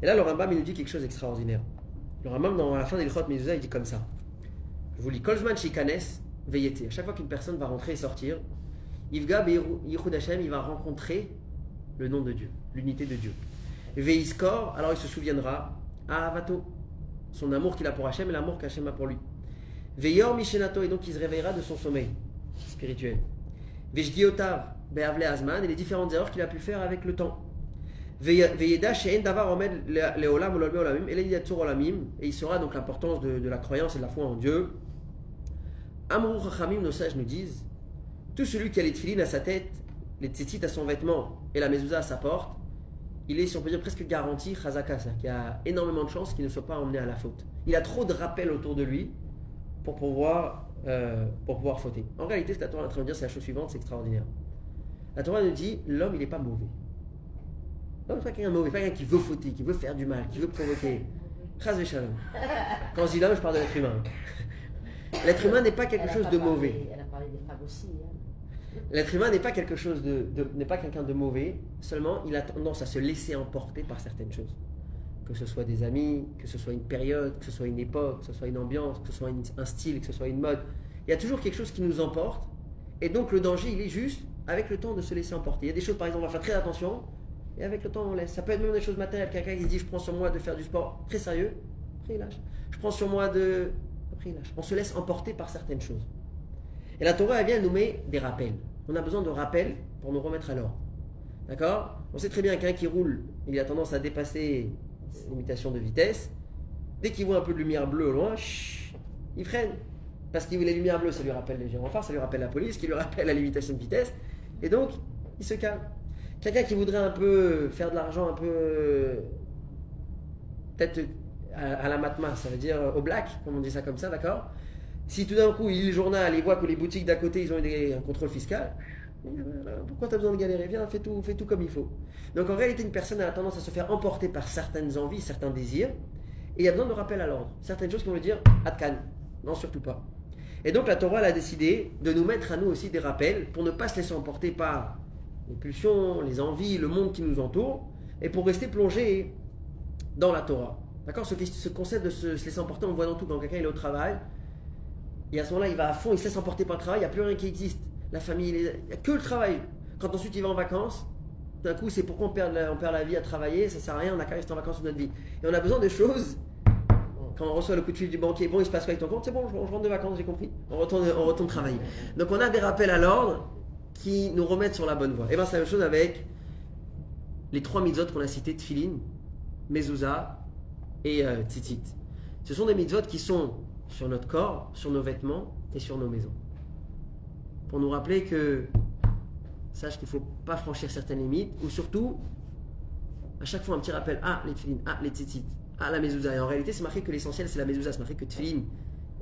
Et là, le Rambam, il nous dit quelque chose d'extraordinaire. Le Rambam, dans la fin des Lichot Mezuzah, il dit comme ça. Je vous lis Kolzman Shikanes Veyete. À chaque fois qu'une personne va rentrer et sortir, Yivga Yichud Hashem, il va rencontrer le nom de Dieu, l'unité de Dieu. Veiskor, alors il se souviendra, Ahavato, son amour qu'il a pour Hachem et l'amour qu'Hachem a pour lui. Veyor Mishenato, et donc il se réveillera de son sommeil spirituel. Vejgiotav, Beavle Azman, et les différentes erreurs qu'il a pu faire avec le temps. Veye- Veyeda She'en Davar Omed Le- Leolam Olamim, et il saura donc l'importance de, la croyance et de la foi en Dieu. Amrou Chachamim, nos sages nous disent, tout celui qui a les à sa tête, les tzitzit à son vêtement et la mezouza à sa porte, il est, si on peut dire, presque garanti chazaka, c'est-à-dire qu'il y a énormément de chances qu'il ne soit pas emmené à la faute. Il a trop de rappels autour de lui pour pouvoir, euh, pour pouvoir fauter. En réalité, ce que la Torah est en train de dire, c'est la chose suivante, c'est extraordinaire. La Torah nous dit, l'homme, il n'est pas mauvais. L'homme, n'est pas quelqu'un mauvais, pas quelqu'un qui veut fauter, qui veut faire du mal, qui veut provoquer. Quand je dis l'homme, je parle de l'être humain. (laughs) L'être humain n'est pas quelque chose de mauvais. Elle a parlé des femmes aussi. hein. L'être humain n'est pas quelque chose de, n'est pas quelqu'un de mauvais. Seulement, il a tendance à se laisser emporter par certaines choses. Que ce soit des amis, que ce soit une période, que ce soit une époque, que ce soit une ambiance, que ce soit un style, que ce soit une mode. Il y a toujours quelque chose qui nous emporte. Et donc le danger, il est juste avec le temps de se laisser emporter. Il y a des choses, par exemple, on va faire très attention. Et avec le temps, on laisse. Ça peut être même des choses matérielles. Quelqu'un qui se dit, je prends sur moi de faire du sport très sérieux. Après, il lâche. Je prends sur moi de... Après, il lâche. On se laisse emporter par certaines choses. Et la Torah, elle vient nous met des rappels. On a besoin de rappels pour nous remettre à l'ordre. D'accord? On sait très bien qu'un qui roule, il a tendance à dépasser ses limitations de vitesse. Dès qu'il voit un peu de lumière bleue au loin, chut, il freine. Parce que les lumières bleues, ça lui rappelle les gyrophares, ça lui rappelle la police, qui lui rappelle la limitation de vitesse. Et donc, il se calme. Quelqu'un qui voudrait un peu faire de l'argent un peu. Peut-être à, à la matma, ça veut dire au black, comme on dit ça comme ça, d'accord? Si tout d'un coup il lit le journal, il voit que les boutiques d'à côté ils ont un contrôle fiscal, dit, Voilà, pourquoi tu as besoin de galérer? Viens, fais tout, fais tout comme il faut. Donc en réalité, une personne a tendance à se faire emporter par certaines envies, certains désirs, et il y a besoin de rappel à l'ordre. Certaines choses qui vont lui dire Atkan, non, surtout pas. Et donc la Torah elle a décidé de nous mettre à nous aussi des rappels pour ne pas se laisser emporter par les pulsions, les envies, le monde qui nous entoure, et pour rester plongé dans la Torah. D'accord? Ce, ce concept de se, se laisser emporter, on le voit dans tout. Quand quelqu'un est au travail, et à ce moment-là, il va à fond, il se laisse emporter par le travail, il n'y a plus rien qui existe. La famille, il n'y a que le travail. Quand ensuite il va en vacances, d'un coup, c'est pourquoi on perd, la, on perd la vie à travailler, ça sert à rien, on a qu'à rester en vacances toute notre vie. Et on a besoin de choses. quand on reçoit le coup de fil du banquier, bon, il se passe quoi avec ton compte? C'est bon, je, rentre de vacances, j'ai compris. On retourne, travailler. Donc on a des rappels à l'ordre qui nous remettent sur la bonne voie. Et bien c'est la même chose avec les trois mitzvot qu'on a cités, Tfilin, Mezouza et euh. Ce sont des mitzvot qui sont sur notre corps, sur nos vêtements et sur nos maisons. Pour nous rappeler que, sache qu'il ne faut pas franchir certaines limites, ou surtout, à chaque fois un petit rappel, ah les Tfilin, ah les Tzitzit, ah la mezouza. Et en réalité, c'est marqué que l'essentiel c'est la mezouza, c'est marqué que Tfilin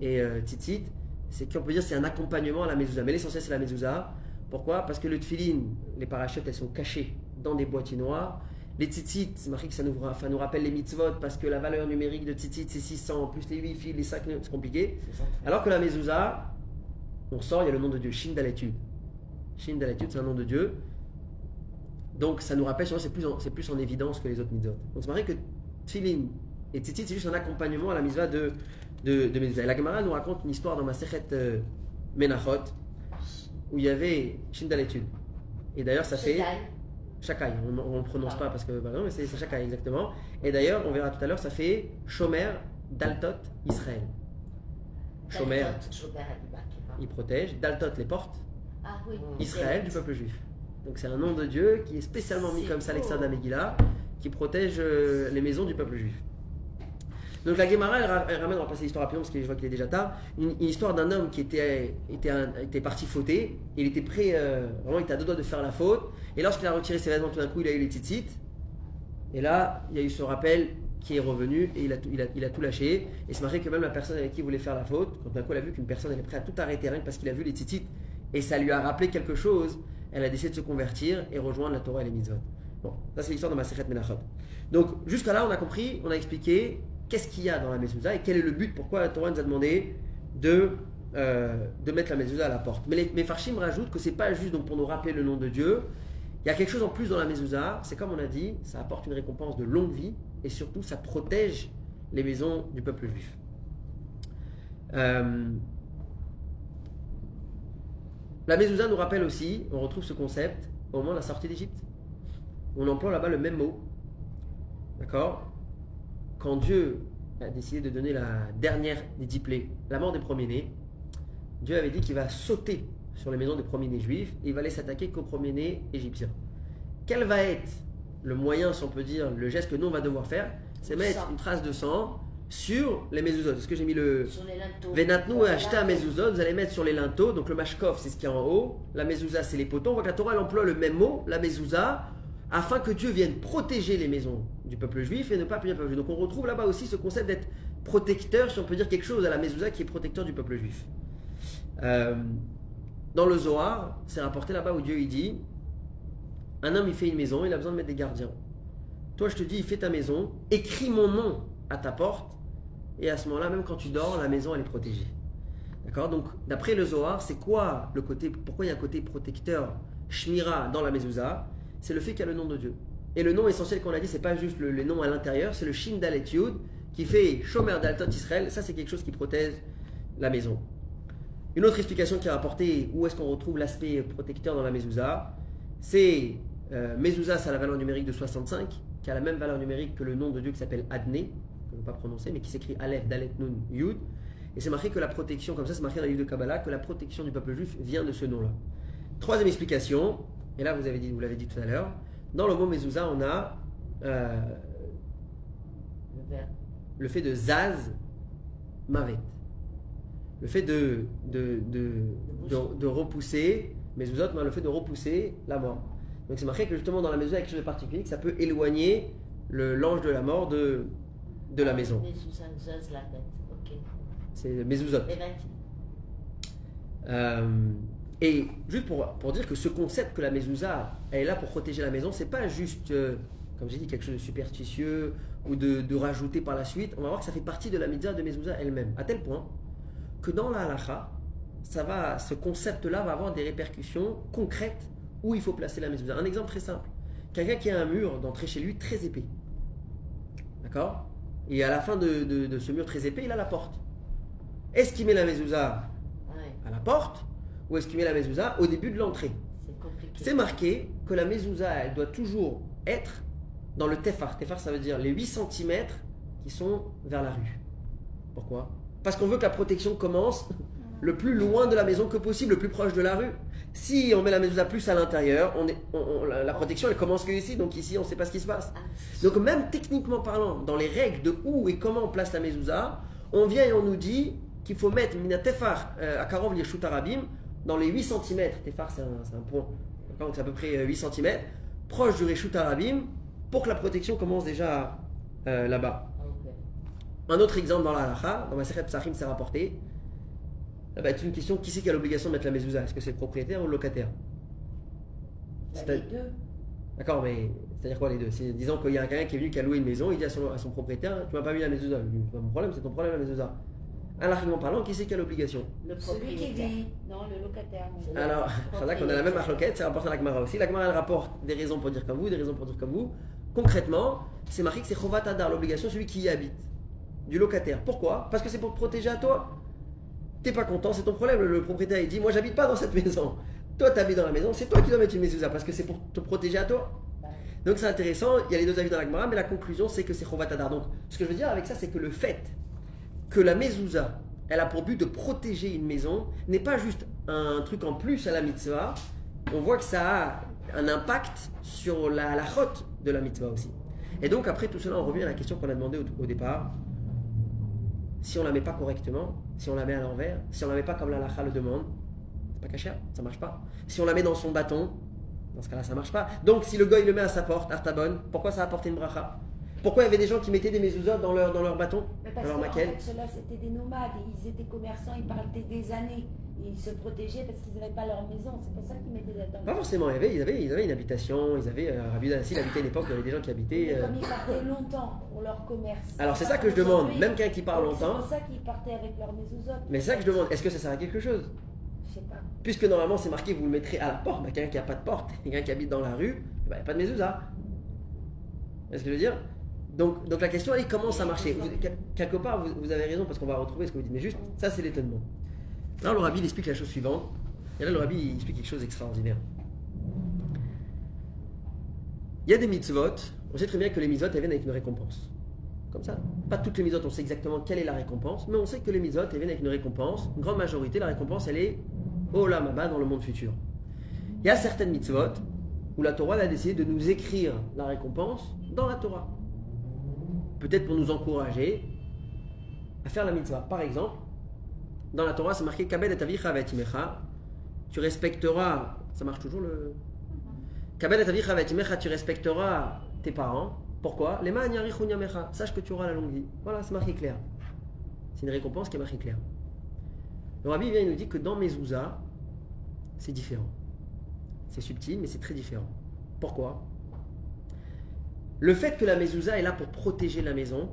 et euh, Tzitzit, c'est qu'on peut dire c'est un accompagnement à la mezouza. Mais l'essentiel c'est la mezouza. Pourquoi? Parce que le Tfilin, les parachutes, elles sont cachées dans des boîtiers noirs. Les tzitzit, c'est marqué que ça nous, enfin, nous rappelle les mitzvot parce que la valeur numérique de tzitzit c'est 600, plus les 8 fils, les 5, c'est compliqué. Alors que la mezouza, on sort, il y a le nom de Dieu, Shin Daletud. Shin Daletud, c'est un nom de Dieu. Donc ça nous rappelle, c'est plus, en- c'est plus en évidence que les autres mitzvot. Donc c'est marqué que Tfilin et Tzitzit, c'est juste un accompagnement à la mitzvah de, de, de mezouza. Et la Gemara nous raconte une histoire dans ma Sechet euh, Menachot où il y avait Shin Daletud. Et d'ailleurs, ça fait. Shakai, on ne prononce Ah. pas parce que bah non, mais c'est Shakai exactement. Et d'ailleurs, on verra tout à l'heure, ça fait Shomer Daltot Israël. Shomer, il protège, Daltot les portes, Ah oui. Israël du peuple juif. Donc c'est un nom de Dieu qui est spécialement mis comme ça à l'extérieur de la beau. Megillah, qui protège euh, les maisons du peuple juif. Donc la Gemara, elle, ra- elle ramène, on va passer l'histoire rapidement parce que je vois qu'il est déjà tard, une, histoire d'un homme qui était, était, parti fauter, il était prêt, euh, vraiment il était à deux doigts de faire la faute, et lorsqu'il a retiré ses vêtements tout d'un coup il a eu les tzitzit, et là il y a eu ce rappel qui est revenu et il a tout, il a, il a tout lâché, et c'est marqué que même la personne avec qui il voulait faire la faute, quand d'un coup elle a vu qu'une personne elle est prête à tout arrêter rien parce qu'il a vu les tzitzit, et ça lui a rappelé quelque chose, elle a décidé de se convertir et rejoindre la Torah et les mitzvot. Bon, ça c'est l'histoire de Masechet Menachot. Donc jusqu'à là on a compris, on a expliqué qu'est-ce qu'il y a dans la mezouza et quel est le but, pourquoi la Torah nous a demandé de, euh, de mettre la mezouza à la porte. Mais les mais Farshim rajoutent que c'est pas juste donc pour nous rappeler le nom de Dieu, il y a quelque chose en plus dans la mezouza, c'est comme on a dit, ça apporte une récompense de longue vie et surtout ça protège les maisons du peuple juif. Euh, la mezouza nous rappelle aussi, on retrouve ce concept au moment de la sortie d'Égypte. On emploie là-bas le même mot. D'accord? Quand Dieu a décidé de donner la dernière des dix plaies, la mort des premiers-nés, Dieu avait dit qu'il va sauter sur les maisons des premiers-nés juifs et il va aller s'attaquer qu'aux premiers-nés égyptiens. Quel va être le moyen, si on peut dire, le geste que nous on va devoir faire? C'est mettre sang. une trace de sang sur les mezuzot. Est-ce que j'ai mis le, Sur les linteaux. Acheté à linteaux. mezuzot, vous allez mettre sur les linteaux. Donc le mashkov, c'est ce qui est en haut. La mezouza, c'est les poteaux. On voit que la Torah, elle emploie le même mot, la mezouza, afin que Dieu vienne protéger les maisons du peuple juif et ne pas punir le peuple juif. Donc on retrouve là-bas aussi ce concept d'être protecteur, si on peut dire quelque chose à la mezouza qui est protecteur du peuple juif. Euh, dans le Zohar, c'est rapporté là-bas où Dieu il dit un homme il fait une maison, il a besoin de mettre des gardiens. Toi je te dis, fais ta maison, écris mon nom à ta porte, et à ce moment-là, même quand tu dors, la maison elle est protégée. D'accord? Donc d'après le Zohar, c'est quoi le côté Pourquoi il y a un côté protecteur, shmira dans la mezouza? C'est le fait qu'il y a le nom de Dieu. Et le nom essentiel qu'on a dit, c'est pas juste le, les noms à l'intérieur, c'est le shin dalet yud qui fait shomer daltot Israël. Ça c'est quelque chose qui protège la maison. Une autre explication qui est rapportée, où est-ce qu'on retrouve l'aspect protecteur dans la mezouza C'est euh, ça a la valeur numérique de 65, qui a la même valeur numérique que le nom de Dieu qui s'appelle Adné, que je ne pas prononcer, mais qui s'écrit Aleph, Dalet, Nun, Yud. Et c'est marqué que la protection, comme ça c'est marqué dans le livre de Kabbalah, que la protection du peuple juif vient de ce nom-là. Troisième explication, et là vous avez dit, vous l'avez dit tout à l'heure, dans le mot mezouza, on a euh, Le fait de Zaz Mavet. Le fait de, de, de, de, de repousser, mais autres, le fait de repousser la mort. Donc c'est marqué que justement dans la maison, il y a quelque chose de particulier, que ça peut éloigner l'ange de la mort de, de la maison. Mais sous un zaz la bête. Ok. C'est mezuzot. Euh, et juste pour, pour dire que ce concept que la mezouza est là pour protéger la maison, c'est pas juste, euh, comme j'ai dit, quelque chose de superstitieux ou de, de rajouter par la suite. On va voir que ça fait partie de la mitzvah de mezouza elle-même, à tel point que dans la halacha, ça va, ce concept-là va avoir des répercussions concrètes où il faut placer la mezouza. Un exemple très simple. Quelqu'un qui a un mur d'entrée chez lui très épais. D'accord? Et à la fin de, de- de ce mur très épais, il a la porte. Est-ce qu'il met la mezouza à la porte? Ou est-ce qu'il met la mezouza au début de l'entrée c'est marqué que la mezouza, elle doit toujours être dans le tefar. Tefar, ça veut dire les 8 cm qui sont vers la rue. Pourquoi? Parce qu'on veut que la protection commence le plus loin de la maison que possible, le plus proche de la rue. Si on met la mezouza plus à l'intérieur, on est, on- on- la, la protection elle commence que ici, donc ici on ne sait pas ce qui se passe. Donc même techniquement parlant, dans les règles de où et comment on place la mezouza, on vient et on nous dit qu'il faut mettre mina tefar euh, à Karov Yeshut Arabim dans les 8 cm. Tefar c'est un, c'est un point, d'accord donc c'est à peu près euh, 8 cm, proche du Reshut Arabim, pour que la protection commence déjà euh, là-bas. Un autre exemple dans la halakha, dans ma Sechet Psachim, c'est rapporté. Ça va être une question qui c'est qui a l'obligation de mettre la mezouza? Est-ce que c'est le propriétaire ou le locataire? Bah, les deux. D'accord, mais c'est-à-dire quoi les deux? C'est disons qu'il y a quelqu'un qui est venu qui a loué une maison, il dit à son, à son propriétaire Tu m'as pas mis la mezouza. Pas mon problème, c'est ton problème la mezouza. Anarchiquement parlant, qui c'est qui a l'obligation Le Celui qui propriétaire. vit, non, le locataire. Alors, (laughs) là qu'on a la même marloquette, c'est rapporté à la Gemara aussi. La Gemara elle rapporte des raisons pour dire comme vous, des raisons pour dire comme vous. Concrètement, c'est marqué que c'est Chovat Adar, l'obligation, celui qui y habite, du locataire. Pourquoi? Parce que c'est pour te protéger à toi. T'es pas content, c'est ton problème. Le, propriétaire il dit Moi j'habite pas dans cette (laughs) maison. Toi t'habites dans la maison, c'est toi qui dois mettre une mezouza parce que c'est pour te protéger à toi. Donc c'est intéressant, il y a les deux avis dans la Gemara, mais la conclusion c'est que c'est Chovat Adar. Donc ce que je veux dire avec ça, c'est que le fait que la mezouza, elle a pour but de protéger une maison, n'est pas juste un truc en plus à la mitzvah. On voit que ça a un impact sur la, la chôte de la mitzvah aussi. Et donc après tout cela, on revient à la question qu'on a demandé au, départ. Si on la met pas correctement, si on la met à l'envers, si on la met pas comme la lacha le demande, c'est pas caché, ça marche pas. Si on la met dans son bâton, dans ce cas-là, ça marche pas. Donc si le il le met à sa porte, Artabon, pourquoi ça a apporté une bracha? Pourquoi il y avait des gens qui mettaient des mezuzot dans leur, dans leur bâton parce que fait, ceux-là, c'était des nomades. Ils étaient commerçants, ils partaient des années. Ils se protégeaient parce qu'ils n'avaient pas leur maison. C'est pour ça qu'ils mettaient là-dedans. Pas forcément, ils avaient, ils avaient une habitation, ils avaient, euh, Rabbi Danassi, il habitait à une époque il y avait des gens qui habitaient. Mais euh, comme ils partaient longtemps pour leur commerce. Alors c'est ça que je comme demande, même quelqu'un qui parle Donc, longtemps, C'est pour ça qu'ils partaient avec leur mésouzote. mais c'est ça que je demande, est-ce que ça sert à quelque chose? Je sais pas. Puisque normalement c'est marqué, vous le mettrez à la porte, bah, quelqu'un qui n'a pas de porte, (laughs) quelqu'un qui habite dans la rue, bah, il n'y a pas de mezouza. Est-ce que je veux dire? Donc, donc la question elle est comment ça marchait Quelque part vous, avez raison parce qu'on va retrouver ce que vous dites, mais juste ça c'est l'étonnement. Là le rabbi il explique la chose suivante, et là le rabbi il explique quelque chose d'extraordinaire. Il y a des mitzvot, on sait très bien que les mitzvot elles viennent avec une récompense. Comme ça. Pas toutes les mitzvot, on sait exactement quelle est la récompense, mais on sait que les mitzvot elles viennent avec une récompense. Une grande majorité, la récompense elle est au Lamaba dans le monde futur. Il y a certaines mitzvot où la Torah a décidé de nous écrire la récompense dans la Torah. Peut-être pour nous encourager à faire la mitzvah. Par exemple, dans la Torah, c'est marqué Kabed et. Tu respecteras, ça marche toujours le. Kabed et tu respecteras tes parents. Pourquoi? Les. Sache que tu auras la longue vie. Voilà, c'est marqué clair. C'est une récompense qui est marquée clair. Le rabbi vient et nous dit que dans Mezouza, c'est différent. C'est subtil, mais c'est très différent. Pourquoi? Le fait que la mezouza est là pour protéger la maison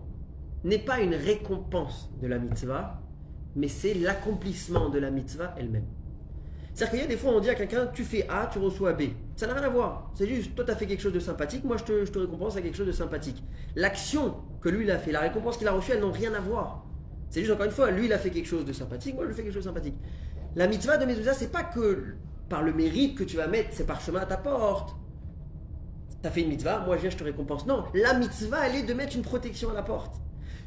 n'est pas une récompense de la mitzvah, mais c'est l'accomplissement de la mitzvah elle-même. C'est-à-dire qu'il y a des fois, on dit à quelqu'un, tu fais A, tu reçois B. Ça n'a rien à voir. C'est juste, toi, tu as fait quelque chose de sympathique, moi, je te, je te récompense à quelque chose de sympathique. L'action que lui, il a fait, la récompense qu'il a reçue, elles n'ont rien à voir. C'est juste, encore une fois, lui, il a fait quelque chose de sympathique, moi, je fais quelque chose de sympathique. La mitzvah de mezouza, c'est pas que par le mérite que tu vas mettre ces parchemins à ta porte. Tu as fait une mitzvah, moi, je viens, je te récompense. Non, la mitzvah, elle est de mettre une protection à la porte.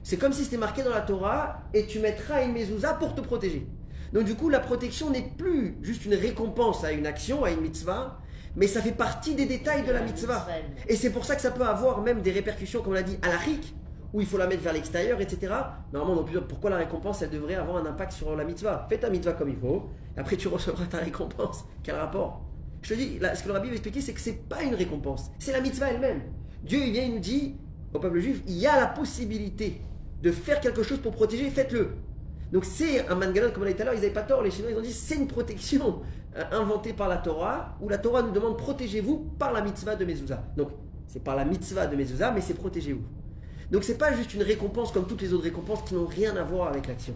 C'est comme si c'était marqué dans la Torah et tu mettras une mezouza pour te protéger. Donc du coup, la protection n'est plus juste une récompense à une action, à une mitzvah, mais ça fait partie des détails de la mitzvah. Et c'est pour ça que ça peut avoir même des répercussions, comme on l'a dit, à la rik, où il faut la mettre vers l'extérieur, etc. Normalement, on peut dire pourquoi la récompense, elle devrait avoir un impact sur la mitzvah? Fais ta mitzvah comme il faut, après tu recevras ta récompense. Quel rapport? Je te dis, ce que le rabbi va expliquer, c'est que c'est pas une récompense, c'est la mitzvah elle-même. Dieu, il vient, il nous dit au peuple juif, il y a la possibilité de faire quelque chose pour protéger, faites-le. Donc c'est un manganon, comme on l'a dit tout à l'heure, ils n'avaient pas tort, les Chinois, ils ont dit c'est une protection euh, inventée par la Torah, où la Torah nous demande protégez-vous par la mitzvah de Mezouza. Donc c'est par la mitzvah de Mezouza, mais c'est protégez-vous. Donc c'est pas juste une récompense comme toutes les autres récompenses qui n'ont rien à voir avec l'action.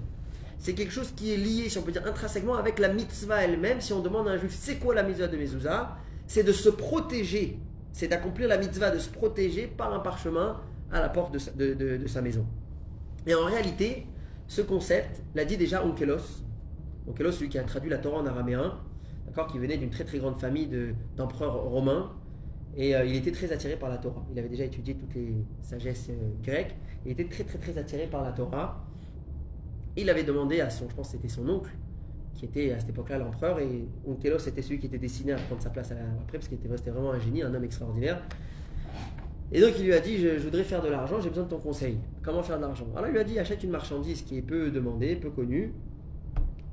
C'est quelque chose qui est lié, si on peut dire intrinsèquement, avec la mitzvah elle-même. Si on demande à un juif c'est quoi la mitzvah de Mezouza, c'est de se protéger, c'est d'accomplir la mitzvah de se protéger par un parchemin à la porte de sa, maison. Et en réalité, ce concept l'a dit déjà Onkelos. Onkelos, celui qui a traduit la Torah en araméen, d'accord, qui venait d'une très très grande famille de- d'empereurs romains. Et euh, il était très attiré par la Torah. Il avait déjà étudié toutes les sagesses euh, grecques. Il était très très très attiré par la Torah. Il avait demandé à son, je pense c'était son oncle, qui était à cette époque-là l'empereur, et Onkelos était celui qui était destiné à prendre sa place après, parce qu'il était, vraiment un génie, un homme extraordinaire. Et donc il lui a dit, je, voudrais faire de l'argent, j'ai besoin de ton conseil. Comment faire de l'argent? Alors il lui a dit, achète une marchandise qui est peu demandée, peu connue,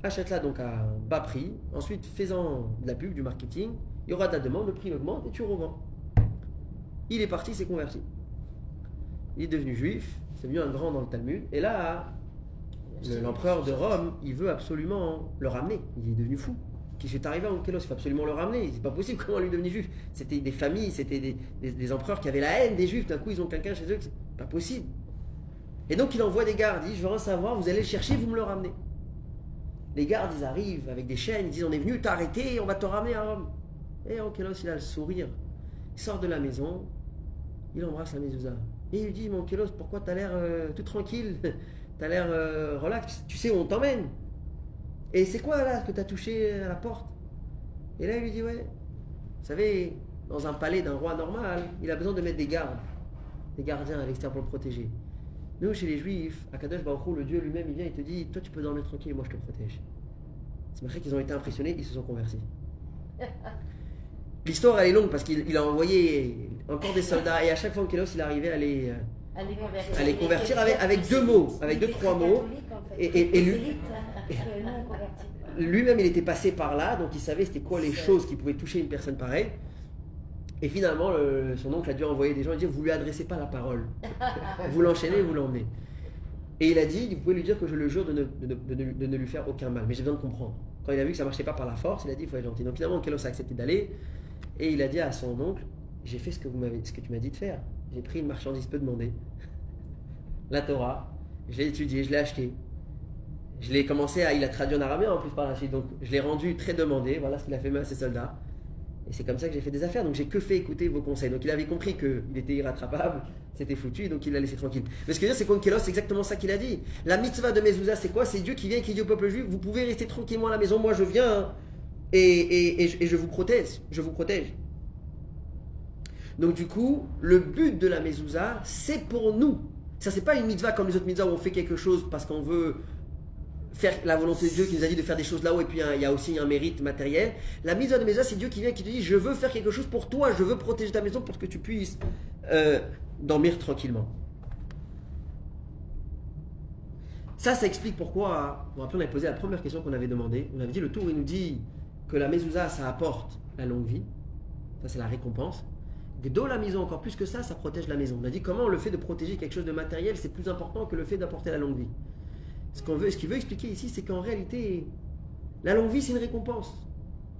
achète-la donc à bas prix, ensuite fais-en de la pub, du marketing, il y aura de la demande, le prix augmente et tu revends. Il est parti, s'est converti. Il est devenu juif, c'est devenu un grand dans le Talmud, et là, l'empereur de Rome, il veut absolument le ramener. Il est devenu fou. Qu'est-ce qui est arrivé à Onkelos Il faut absolument le ramener. C'est pas possible, comment lui devenir juif C'était des familles, c'était des, empereurs qui avaient la haine des juifs. D'un coup, ils ont quelqu'un chez eux. C'est pas possible. Et donc, il envoie des gardes. Il dit Je veux en savoir, vous allez le chercher, vous me le ramenez. Les gardes, ils arrivent avec des chaînes. Ils disent On est venu t'arrêter, on va te ramener à Rome. Et Onkelos, il a le sourire. Il sort de la maison, il embrasse la mezouza. Et il lui dit Mon Onkelos, pourquoi t'as l'air euh, tout tranquille? T'as l'air euh, relax, tu sais où on t'emmène. Et c'est quoi là que t'as touché à la porte? Et là il lui dit ouais, vous savez, dans un palais d'un roi normal, il a besoin de mettre des gardes, des gardiens à l'extérieur pour le protéger. Nous chez les juifs, à Kadosh Baruch Hu, le Dieu lui-même il vient et te dit toi tu peux dormir tranquille, moi je te protège. C'est vrai qu'ils ont été impressionnés, ils se sont convertis. (laughs) L'histoire elle est longue parce qu'il il a envoyé encore des soldats et à chaque fois que Kélos il arrivait à les, euh, convertir. à les convertir avec, avec deux mots, avec deux trois mots. Et- et- et lui- (laughs) convertit. Lui-même, il était passé par là, donc il savait c'était quoi les choses qui pouvaient toucher une personne pareille. Et finalement, le- son oncle a dû envoyer des gens et dire Vous lui adressez pas la parole. (laughs) vous l'enchaînez, vous l'emmenez. Et il a dit Vous pouvez lui dire que je le jure de ne, de ne- de ne- de ne lui faire aucun mal. Mais j'ai besoin de comprendre. Quand il a vu que ça marchait pas par la force, il a dit Il faut être gentil. Donc finalement, Kélos a accepté d'aller. Et il a dit à son oncle J'ai fait ce que, vous ce que tu m'as dit de faire. J'ai pris une marchandise peu demandée, la Torah, je l'ai étudiée, je l'ai achetée. Je l'ai commencé à. Il a traduit en arabe en plus par la suite. Donc je l'ai rendu très demandé. Voilà ce qu'il a fait même à ses soldats. Et c'est comme ça que j'ai fait des affaires. Donc j'ai que fait écouter vos conseils. Donc il avait compris qu'il était irrattrapable, c'était foutu, donc il l'a laissé tranquille. Mais ce que je veux dire, c'est qu'Onkelos, c'est exactement ça qu'il a dit. La mitzvah de Mezouza, c'est quoi? C'est Dieu qui vient et qui dit au peuple juif Vous pouvez rester tranquillement à la maison, moi je viens hein, et, et- et je vous protège. Je vous protège. Donc du coup, le but de la Mezouza, c'est pour nous. Ça, c'est pas une mitzvah comme les autres mitzvahs où on fait quelque chose parce qu'on veut faire la volonté de Dieu qui nous a dit de faire des choses là-haut et puis hein, il y a aussi un mérite matériel. La mitzvah de Mezouza, c'est Dieu qui vient et qui te dit je veux faire quelque chose pour toi, je veux protéger ta maison pour que tu puisses euh, dormir tranquillement. Ça, ça explique pourquoi, vous on avait posé la première question qu'on avait demandé. On avait dit le tour, il nous dit que la mezouza, ça apporte la longue vie. Ça, c'est la récompense. Dans la maison, encore plus que ça, ça protège la maison. On a dit comment le fait de protéger quelque chose de matériel, c'est plus important que le fait d'apporter la longue vie. Ce qu'on veut, ce qu'il veut expliquer ici, c'est qu'en réalité, la longue vie, c'est une récompense.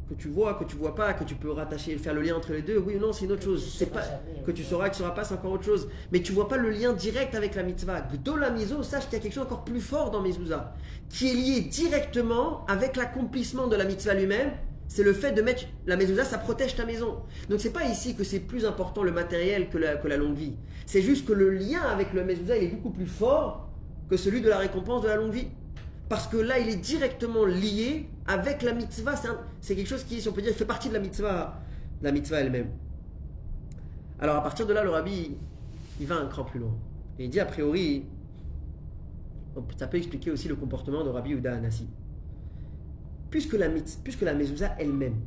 Que tu vois, que tu vois pas, que tu peux rattacher, faire le lien entre les deux, oui ou non, c'est une autre chose. C'est pas que tu sauras, que tu sauras pas, c'est encore autre chose. Mais tu vois pas le lien direct avec la mitzvah. Gdo la miso, sache qu'il y a quelque chose encore plus fort dans Mezouza, qui est lié directement avec l'accomplissement de la mitzvah lui-même. C'est le fait de mettre la mezouza, ça protège ta maison. Donc c'est pas ici que c'est plus important le matériel que la, longue vie. C'est juste que le lien avec le mezouza, il est beaucoup plus fort que celui de la récompense de la longue vie. Parce que là, il est directement lié avec la mitzvah. C'est quelque chose qui, si on peut dire, fait partie de la mitzvah, la mitzvah elle-même. Alors à partir de là, le rabbi, il va un cran plus loin. Et il dit a priori, ça peut expliquer aussi le comportement de Rabbi Uda Anassi. Puisque la, puisque la mezouza elle-même,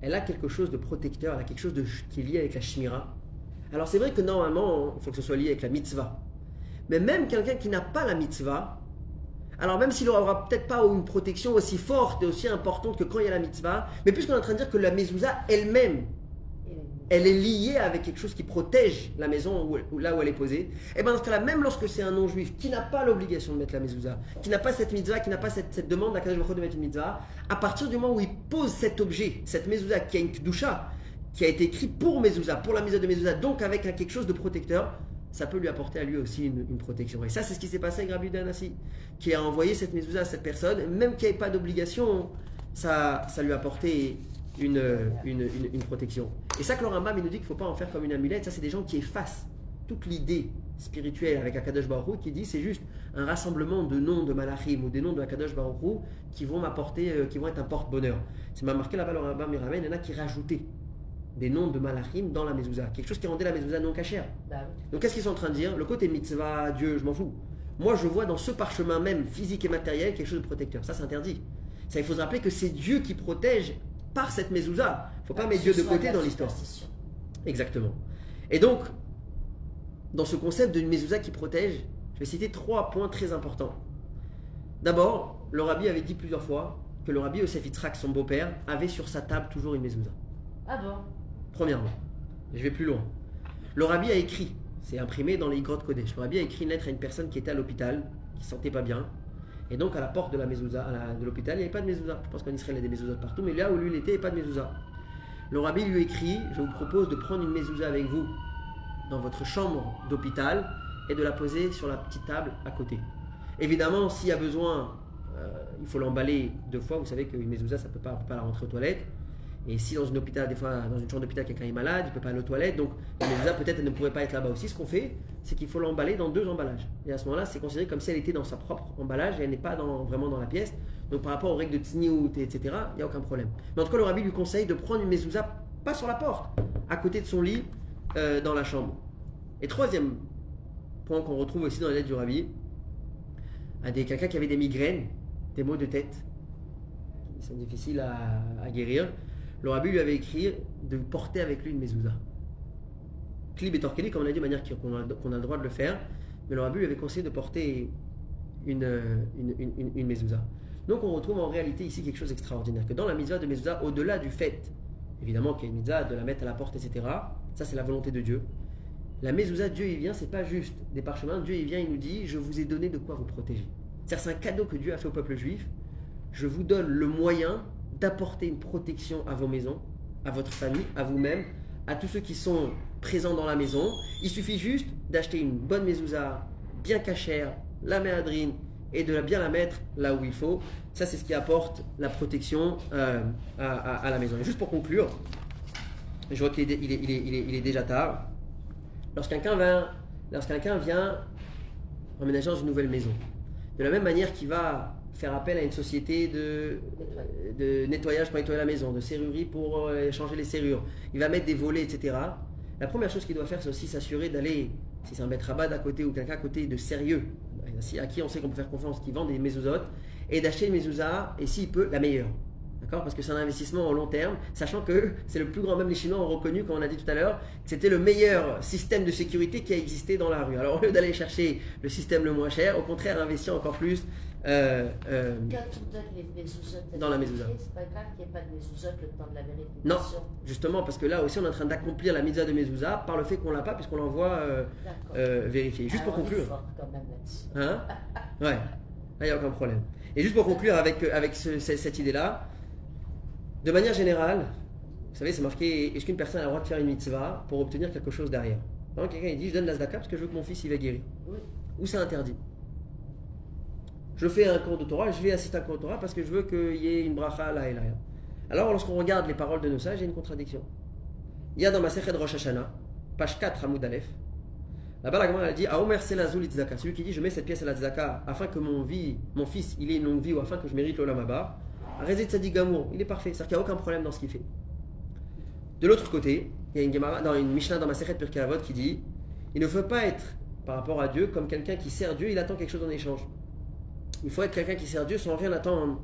elle a quelque chose de protecteur, elle a quelque chose de, qui est lié avec la shmira. Alors c'est vrai que normalement, il faut que ce soit lié avec la mitzvah. Mais même quelqu'un qui n'a pas la mitzvah, alors même s'il n'aura peut-être pas une protection aussi forte et aussi importante que quand il y a la mitzvah, mais puisqu'on est en train de dire que la mezouza elle-même, elle est liée avec quelque chose qui protège la maison là où elle est posée, et bien dans ce cas-là, même lorsque c'est un non-juif qui n'a pas l'obligation de mettre la mezouza, qui n'a pas cette mitzvah, qui n'a pas cette, cette demande à Kadosh de mettre une mitzvah, à partir du moment où il pose cet objet, cette mezouza qui a une kedusha, qui a été écrit pour mezouza, pour la mitzvah de mezouza, donc avec quelque chose de protecteur, ça peut lui apporter à lui aussi une, une protection. Et ça, c'est ce qui s'est passé avec Rabbi Danassi, qui a envoyé cette mezouza à cette personne, même qu'il n'y avait pas d'obligation, ça, ça lui a apporté une, une, une- une protection. Et ça Rambam il nous dit qu'il ne faut pas en faire comme une amulette, ça c'est des gens qui effacent toute l'idée spirituelle avec Akadosh Baruch qui dit c'est juste un rassemblement de noms de Malachim ou des noms de Akadosh Baruch qui vont m'apporter, euh, qui vont être un porte-bonheur. C'est m'a marqué là-bas Rambam il ramène, il y en a qui rajoutaient des noms de Malachim dans la mezouza, quelque chose qui rendait la mezouza non cachère. Bah. Donc qu'est-ce qu'ils sont en train de dire? Le côté mitzvah, Dieu, je m'en fous. moi je vois dans ce parchemin même, physique et matériel, quelque chose de protecteur. Ça, c'est interdit. Ça, il faut se rappeler que c'est Dieu qui protège par cette mezouza. Il ne faut pas mettre Dieu de côté dans l'histoire. Exactement. Et donc, dans ce concept d'une mezouza qui protège, je vais citer trois points très importants. D'abord, le rabbi avait dit plusieurs fois que le rabbi Yosef Yitzhak, son beau-père, avait sur sa table toujours une mezouza. Ah bon? Premièrement, je vais plus loin. Le rabbi a écrit, c'est imprimé dans les grottes Kodesh, le rabbi a écrit une lettre à une personne qui était à l'hôpital, qui ne sentait pas bien. Et donc à la porte de la mezouza, de l'hôpital, il n'y avait pas de mezouza. Je pense qu'en Israël, il y a des mezouza partout, mais là où lui il était, il n'y avait pas de mezouza. Le rabbi lui écrit, je vous propose de prendre une mezouza avec vous dans votre chambre d'hôpital et de la poser sur la petite table à côté. Évidemment, s'il y a besoin, euh, il faut l'emballer deux fois. Vous savez qu'une mezouza, ça ne peut pas, pas la rentrer aux toilettes. Et si dans une chambre d'hôpital, quelqu'un est malade, il ne peut pas aller aux toilettes, donc la mezouza, peut-être, elle ne pourrait pas être là-bas aussi. Ce qu'on fait, c'est qu'il faut l'emballer dans deux emballages. Et à ce moment-là, c'est considéré comme si elle était dans sa propre emballage et elle n'est pas vraiment dans la pièce. Donc par rapport aux règles de tsniout, etc., il n'y a aucun problème. Mais en tout cas, le rabbi lui conseille de prendre une mezouza, pas sur la porte, à côté de son lit, euh, dans la chambre. Et troisième point qu'on retrouve aussi dans la lettre du rabbi, à des quelqu'un qui avait des migraines, des maux de tête, qui sont difficiles à guérir, le lui avait écrit de porter avec lui une mezouza. Klib et Torkeli, comme on a dit, de manière qu'on a, le droit de le faire, mais le lui avait conseillé de porter une, une, une, mezouza. Donc on retrouve en réalité ici quelque chose d'extraordinaire, que dans la mezouza de mezouza, au-delà du fait, évidemment qu'il y a une de la mettre à la porte, etc., ça c'est la volonté de Dieu, la mezouza, Dieu il vient, c'est pas juste des parchemins. Dieu il vient, il nous dit, je vous ai donné de quoi vous protéger. C'est un cadeau que Dieu a fait au peuple juif. Je vous donne le moyen d'apporter une protection à vos maisons, à votre famille, à vous-même, à tous ceux qui sont présents dans la maison. Il suffit juste d'acheter une bonne mezouza, bien cachère, la méadrine, et de bien la mettre là où il faut. Ça, c'est ce qui apporte la protection euh, à, la maison. Et juste pour conclure, je vois qu'il est, déjà tard. Lorsqu'un vient, vient emménager dans une nouvelle maison, de la même manière qu'il va faire appel à une société de, de nettoyage pour nettoyer la maison, de serrurerie pour euh, changer les serrures, il va mettre des volets, etc. La première chose qu'il doit faire, c'est aussi s'assurer d'aller, si c'est un maître rabat à côté ou quelqu'un à côté de sérieux, à qui on sait qu'on peut faire confiance, qui vend des mezouzotes, et d'acheter une mezouza, et s'il peut, la meilleure. D'accord? Parce que c'est un investissement au long terme, sachant que c'est le plus grand, même les Chinois ont reconnu, comme on a dit tout à l'heure, que c'était le meilleur système de sécurité qui a existé dans la rue. Alors au lieu d'aller chercher le système le moins cher, au contraire, investir encore plus euh, euh, Quand on les Dans la mezouza. C'est pas grave qu'il n'y ait pas de le temps de la Non, justement, parce que là aussi on est en train d'accomplir la mitzvah de Mezouza par le fait qu'on l'a pas, puisqu'on l'envoie euh, vérifier. Juste pour on est conclure. fort quand même là-dessus. Hein? Ouais, il n'y a aucun problème. Et juste pour conclure avec, avec ce- ce- cette idée-là, de manière générale, vous savez, c'est marqué est-ce qu'une personne a le droit de faire une mitzvah pour obtenir quelque chose derrière? Par exemple, quelqu'un il dit je donne la parce que je veux que mon fils il va guérir. Oui. Ou c'est interdit? Je fais un cours de Torah, je vais assister à un cours de Torah parce que je veux qu'il y ait une bracha là et là. Alors, lorsqu'on regarde les paroles de nos sages, il y a une contradiction. Il y a dans ma Sechet Rosh Hashanah, page 4, Hamoud Aleph, Là-bas, la Gemara elle dit Aomer Selazul. Celui qui dit Je mets cette pièce à la tzaka afin que mon, vie, mon fils il ait une longue vie ou afin que je mérite l'Olam Abba. Tzadik Gamour, il est parfait. C'est-à-dire qu'il n'y a aucun problème dans ce qu'il fait. De l'autre côté, il y a une, Gemara, dans une Mishnah dans ma Sechet Pirkei qui dit Il ne faut pas être par rapport à Dieu comme quelqu'un qui sert Dieu, il attend quelque chose en échange. Il faut être quelqu'un qui sert Dieu sans rien attendre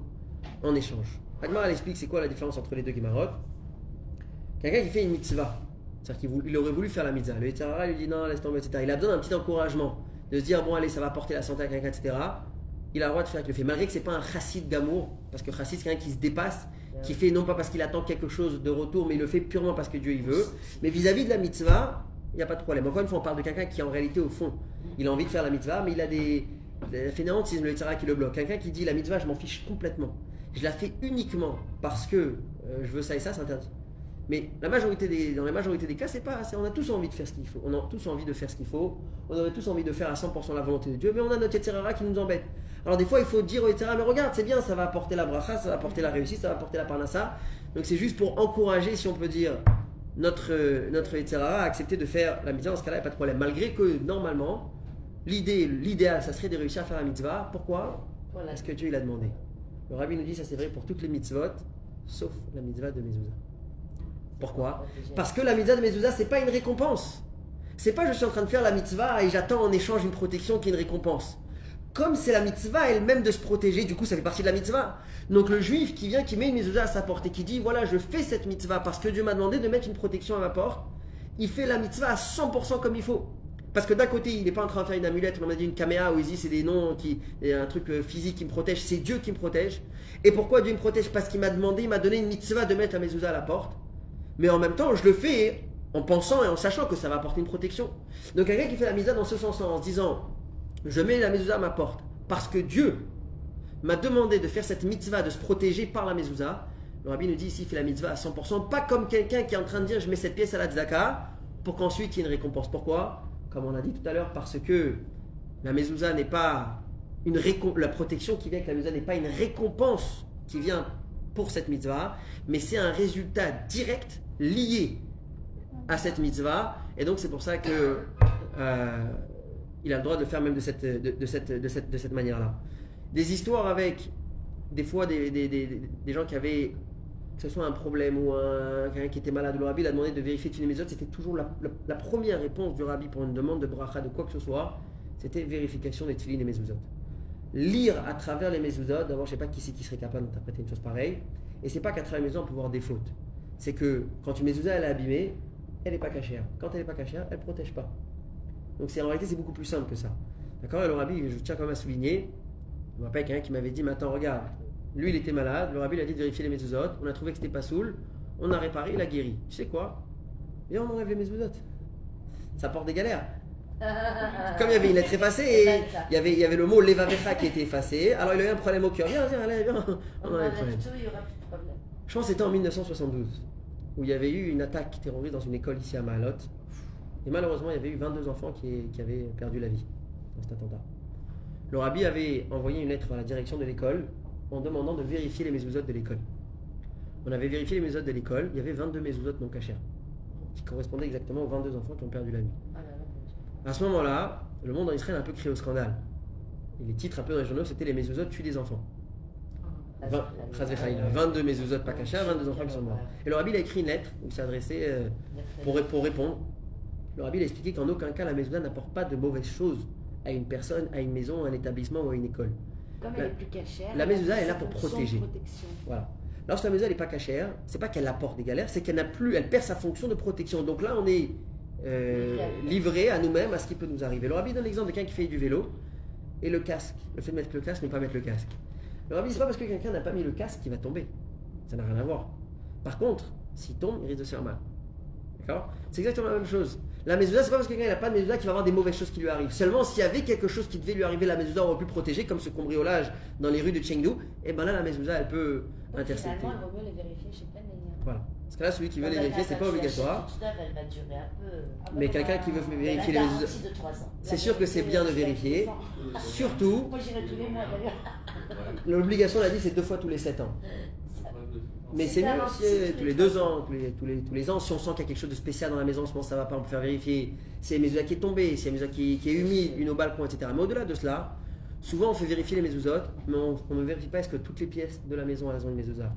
en, en échange. Agmar elle explique c'est quoi la différence entre les deux Gemarot. Quelqu'un qui fait une mitzvah, c'est-à-dire qu'il aurait voulu faire la mitzvah. Le Yitzhara lui dit non, laisse tomber, etc. Il a besoin d'un petit encouragement, de se dire bon, allez, ça va apporter la santé à quelqu'un, etc. Il a le droit de faire qu'il le fait, malgré que c'est pas un chassid d'amour, parce que chassid c'est quelqu'un qui se dépasse, qui fait non pas parce qu'il attend quelque chose de retour, mais il le fait purement parce que Dieu il veut. Mais vis-à-vis de la mitzvah, il n'y a pas de problème. Encore une fois, on parle de quelqu'un qui en réalité au fond, il a envie de faire la mitzvah, mais il a des, des fainéantismes, le qui le bloque. Quelqu'un qui dit la mitzvah, je m'en fiche complètement. Je la fais uniquement parce que euh, je veux ça et ça, c'est interdit. Mais la majorité des, dans la majorité des cas, c'est pas. On a tous envie de faire ce qu'il faut. On a tous envie de faire ce qu'il faut. On aurait tous envie de faire à 100% la volonté de Dieu, mais on a notre Yetzirara qui nous embête. Alors des fois, il faut dire au mais regarde, c'est bien, ça va apporter la bracha, ça va apporter la réussite, ça va apporter la parnassa. Donc c'est juste pour encourager, si on peut dire, notre, euh, notre Yetzirara à accepter de faire la mitzvah. Dans ce cas-là, il n'y a pas de problème. Malgré que, normalement, l'idée, l'idéal, ça serait de réussir à faire la mitzvah. Pourquoi? Voilà. Parce que Dieu, il a demandé. Le rabbi nous dit, ça c'est vrai pour toutes les mitzvot, sauf la mitzvah de Mezouza. Pourquoi? Parce que la mitzvah de Mezouza, c'est pas une récompense. C'est pas je suis en train de faire la mitzvah et j'attends en échange une protection qui est une récompense. comme c'est la mitzvah elle-même de se protéger, du coup ça fait partie de la mitzvah. Donc le juif qui vient, qui met une mezouza à sa porte et qui dit voilà, je fais cette mitzvah parce que Dieu m'a demandé de mettre une protection à ma porte, il fait la mitzvah à 100% comme il faut. Parce que d'un côté, il n'est pas en train de faire une amulette, on a dit une caméra il dit c'est des noms, qui, un truc euh, physique qui me protège, c'est Dieu qui me protège. Et pourquoi Dieu me protège? Parce qu'il m'a demandé, il m'a donné une mitzvah de mettre la mezouza à la porte. Mais en même temps, je le fais en pensant et en sachant que ça va apporter une protection. Donc quelqu'un qui fait la mitzvah dans ce sens-là, en se disant je mets la mezouza à ma porte parce que Dieu m'a demandé de faire cette mitzvah, de se protéger par la mezouza. Le rabbi nous dit ici, il fait la mitzvah à 100%, pas comme quelqu'un qui est en train de dire je mets cette pièce à la tzaka pour qu'ensuite il y ait une récompense. Pourquoi? Comme on a dit tout à l'heure, parce que la mezouza n'est pas une la protection qui vient avec la mezouza n'est pas une récompense qui vient pour cette mitzvah, mais c'est un résultat direct lié à cette mitzvah. Et donc c'est pour ça que euh, il a le droit de faire même de cette, de cette, de cette, de cette manière-là. Des histoires avec des fois des, des, des, des gens qui avaient que ce soit un problème ou un, quelqu'un qui était malade, le rabbi a demandé de vérifier une méthode, c'était toujours la, première réponse du rabbi pour une demande de bracha, de quoi que ce soit, c'était vérification des tefillin et mezuzot. Lire à travers les mezuzot, d'abord je sais pas qui c'est qui serait capable d'interpréter une chose pareille, et c'est pas qu'à travers les mezuzot on peut voir des fautes. C'est que quand une mezuzah elle est abîmée, elle n'est pas cachère. Quand elle n'est pas cachère, elle ne protège pas. Donc c'est, en réalité c'est beaucoup plus simple que ça. D'accord? Et le rabbi, je tiens quand même à souligner, je me rappelle quelqu'un qui m'avait dit, maintenant regarde, lui, il était malade. Le rabbi, il a dit de vérifier les mezuzot. On a trouvé que c'était pas saoul. On a réparé, il a guéri. Tu sais quoi? Et on enlève les mezuzot. Ça porte des galères. (laughs) Comme il y avait une lettre effacée, et il y avait, il y avait le mot levavecha qui était effacé. Alors il a eu un problème au cœur. Viens, viens, allez, viens. On enlève problème. Je pense que c'était en 1972, où il y avait eu une attaque terroriste dans une école ici à Mahalot. Et malheureusement, il y avait eu 22 enfants qui, qui avaient perdu la vie dans cet attentat. Le rabbi avait envoyé une lettre à la direction de l'école en demandant de vérifier les mezuzot de l'école. On avait vérifié les mezuzot de l'école, il y avait 22 mezuzot non cachères, qui correspondaient exactement aux 22 enfants qui ont perdu la vie. À ce moment-là, le monde en Israël a un peu crié au scandale. Et les titres un peu dans les journaux, c'était les mezuzot tuent des enfants. 20, 22 mezuzot pas cachés, 22 enfants qui sont morts. Et le rabbi il a écrit une lettre où il s'est adressé euh, pour, pour répondre. Le rabbi il a expliqué qu'en aucun cas la mezuzah n'apporte pas de mauvaises choses à une personne, à une maison, à un établissement ou à une école. Comme elle est plus cachère. La mezuzah est là pour protéger. Voilà. Lorsque la mezuzah n'est pas cachère, c'est pas qu'elle apporte des galères, c'est qu'elle n'a plus, elle perd sa fonction de protection. Donc là, on est euh, livré à nous-mêmes à ce qui peut nous arriver. Le rabbi donne l'exemple de quelqu'un qui fait du vélo et le casque. Le fait de mettre le casque, ne pas mettre le casque. Le rabbi, c'est pas parce que quelqu'un n'a pas mis le casque qu'il va tomber. Ça n'a rien à voir. Par contre, s'il tombe, il risque de se faire mal. D'accord? C'est exactement la même chose. La mezuzah, c'est pas parce que quelqu'un n'a pas de mezuzah qu'il va avoir des mauvaises choses qui lui arrivent. Seulement, s'il y avait quelque chose qui devait lui arriver, la mezuzah aurait pu protéger, comme ce cambriolage dans les rues de Chengdu, et ben là, la mezuzah, elle peut Donc, intercepter. Finalement, vaut mieux les vérifier chez plein Voilà. Parce que là, celui qui veut les vérifier, c'est pas obligatoire. Elle. Mais quelqu'un qui veut vérifier les mezuzah, mezuzahs. de 3 ans. c'est sûr que c'est bien de vérifier. Surtout, (laughs) Moi, j'irai tous les mois d'ailleurs. l'obligation, on l'a dit, c'est deux fois tous les 7 ans. Mais C'est mieux avant, si c'est euh, tous les deux ans, tous les, tous, les, tous les ans, si on sent qu'il y a quelque chose de spécial dans la maison, en ce moment ça va pas, on peut faire vérifier si y a une mezuzah qui est tombée, si y a une mezuzah qui, qui est humide, une au balcon, etc. Mais au-delà de cela, souvent on fait vérifier les mezuzot, mais on, on ne vérifie pas est-ce que toutes les pièces de la maison elles ont une mezuzah.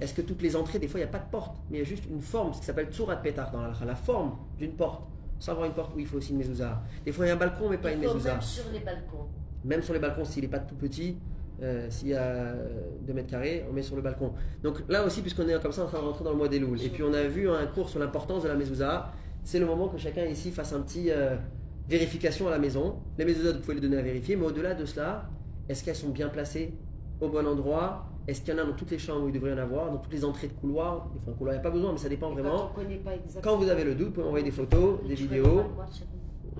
Est-ce que toutes les entrées, des fois il n'y a pas de porte, mais il y a juste une forme, ce qui s'appelle tsurat petar dans la la forme d'une porte. Sans avoir une porte où il faut aussi une mezuzah. Des fois il y a un balcon, mais pas une Il mezuzah. même sur les balcons. Même sur les balcons, s'il n'est pas tout petit, euh, s'il y a 2 mètres carrés, on met sur le balcon. Donc là aussi, puisqu'on est comme ça en train de rentrer dans le mois des louls, et puis on a vu un cours sur l'importance de la mezouza, c'est le moment que chacun ici fasse un petit euh, vérification à la maison. Les mezuzahs, vous pouvez les donner à vérifier, mais au-delà de cela, est-ce qu'elles sont bien placées au bon endroit? Est-ce qu'il y en a dans toutes les chambres où il devrait y en avoir Dans toutes les entrées de couloir? Des fois, un couloir, il n'y a pas besoin, mais ça dépend vraiment. Quand on pas. Quand vous avez le doute, vous pouvez m'envoyer des photos, des vidéos.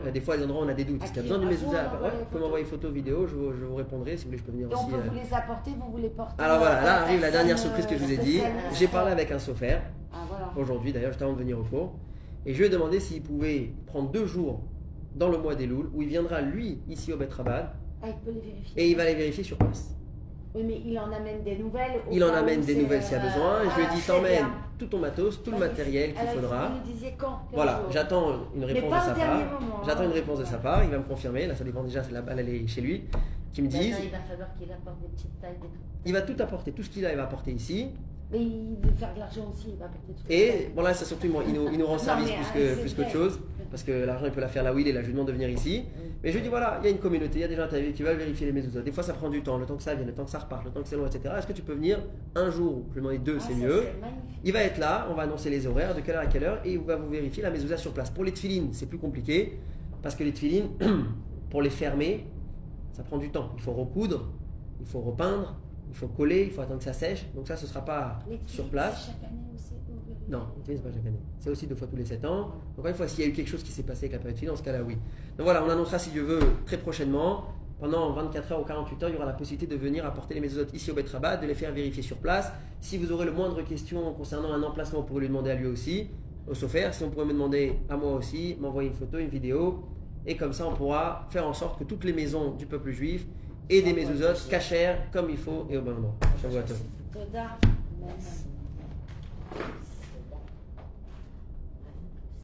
Euh, des fois, à des endroits on a des doutes. Est-ce qu'il y a besoin d'une mezouza vous, pouvez m'envoyer photos, vidéos, je vous, je vous répondrai. Si vous voulez, je peux venir aussi. euh, vous les apporter, vous vous les portez. Alors voilà, là euh, arrive la dernière surprise que je vous ai euh, dit. J'ai parlé avec un sophère Ah voilà. aujourd'hui d'ailleurs, juste avant de venir au cours. Et je lui ai demandé s'il pouvait prendre deux jours dans le mois des Louls où il viendra lui ici au Betrabad Ah, il peut les vérifier. et il va les vérifier sur place. Oui, mais il en amène des nouvelles. au Il en amène des c'est, nouvelles s'il y a euh, besoin. Je lui ai dit très t'emmènes tout ton matos, tout le matériel qu'il il faudra. quand Voilà, j'attends une Mais réponse pas de sa part. J'attends hein. une réponse de sa part. Il va me confirmer. Là, ça dépend déjà. La balle elle est chez lui. Qui me dise. Il va falloir qu'il apporte des petites tailles, des trucs. Il va tout apporter, tout ce qu'il a, il va apporter ici. Mais il veut faire de l'argent aussi, il va apporter des trucs. Et bon là, c'est surtout il nous, il nous rend service plus euh, que plus qu'autre chose, parce que l'argent il peut la faire là où il est. Là, je lui demande de venir ici. Mais je lui dis voilà, il y a une communauté, il y a des gens à ta vie qui veulent vérifier les mésuzot. Des fois, ça prend du temps, le temps que ça vienne, le temps que ça reparte, le temps que c'est long, etc. Est-ce que tu peux venir un jour Je lui ai demandé deux, Ah, c'est ça, mieux. Il va être là, on va annoncer les horaires, de quelle heure à quelle heure, et il va vous vérifier la mezouza sur place. Pour les tefilines, c'est plus compliqué, parce que les tefilines, (clears throat) pour les fermer, ça prend du temps. Il faut recoudre, il faut repeindre, il faut coller, il faut attendre que ça sèche. Donc ça, ce ne sera pas sur place. Chaque année aussi. Non, tefilines, c'est pas chaque année. C'est aussi deux fois tous les sept ans. Encore une fois, s'il y a eu quelque chose qui s'est passé avec la période de dans ce cas-là, oui. Donc voilà, on annoncera, si Dieu veut, très prochainement. Pendant 24 heures ou 48 heures, il y aura la possibilité de venir apporter les mésouzotes ici au Betrabat, de les faire vérifier sur place. Si vous aurez le moindre question concernant un emplacement, vous pourrez lui demander à lui aussi, au Sofer. Si on pourrait me demander à moi aussi, m'envoyer une photo, une vidéo. Et comme ça, on pourra faire en sorte que toutes les maisons du peuple juif aient des mésouzotes cachères comme il faut et au bon endroit. Shavua tov.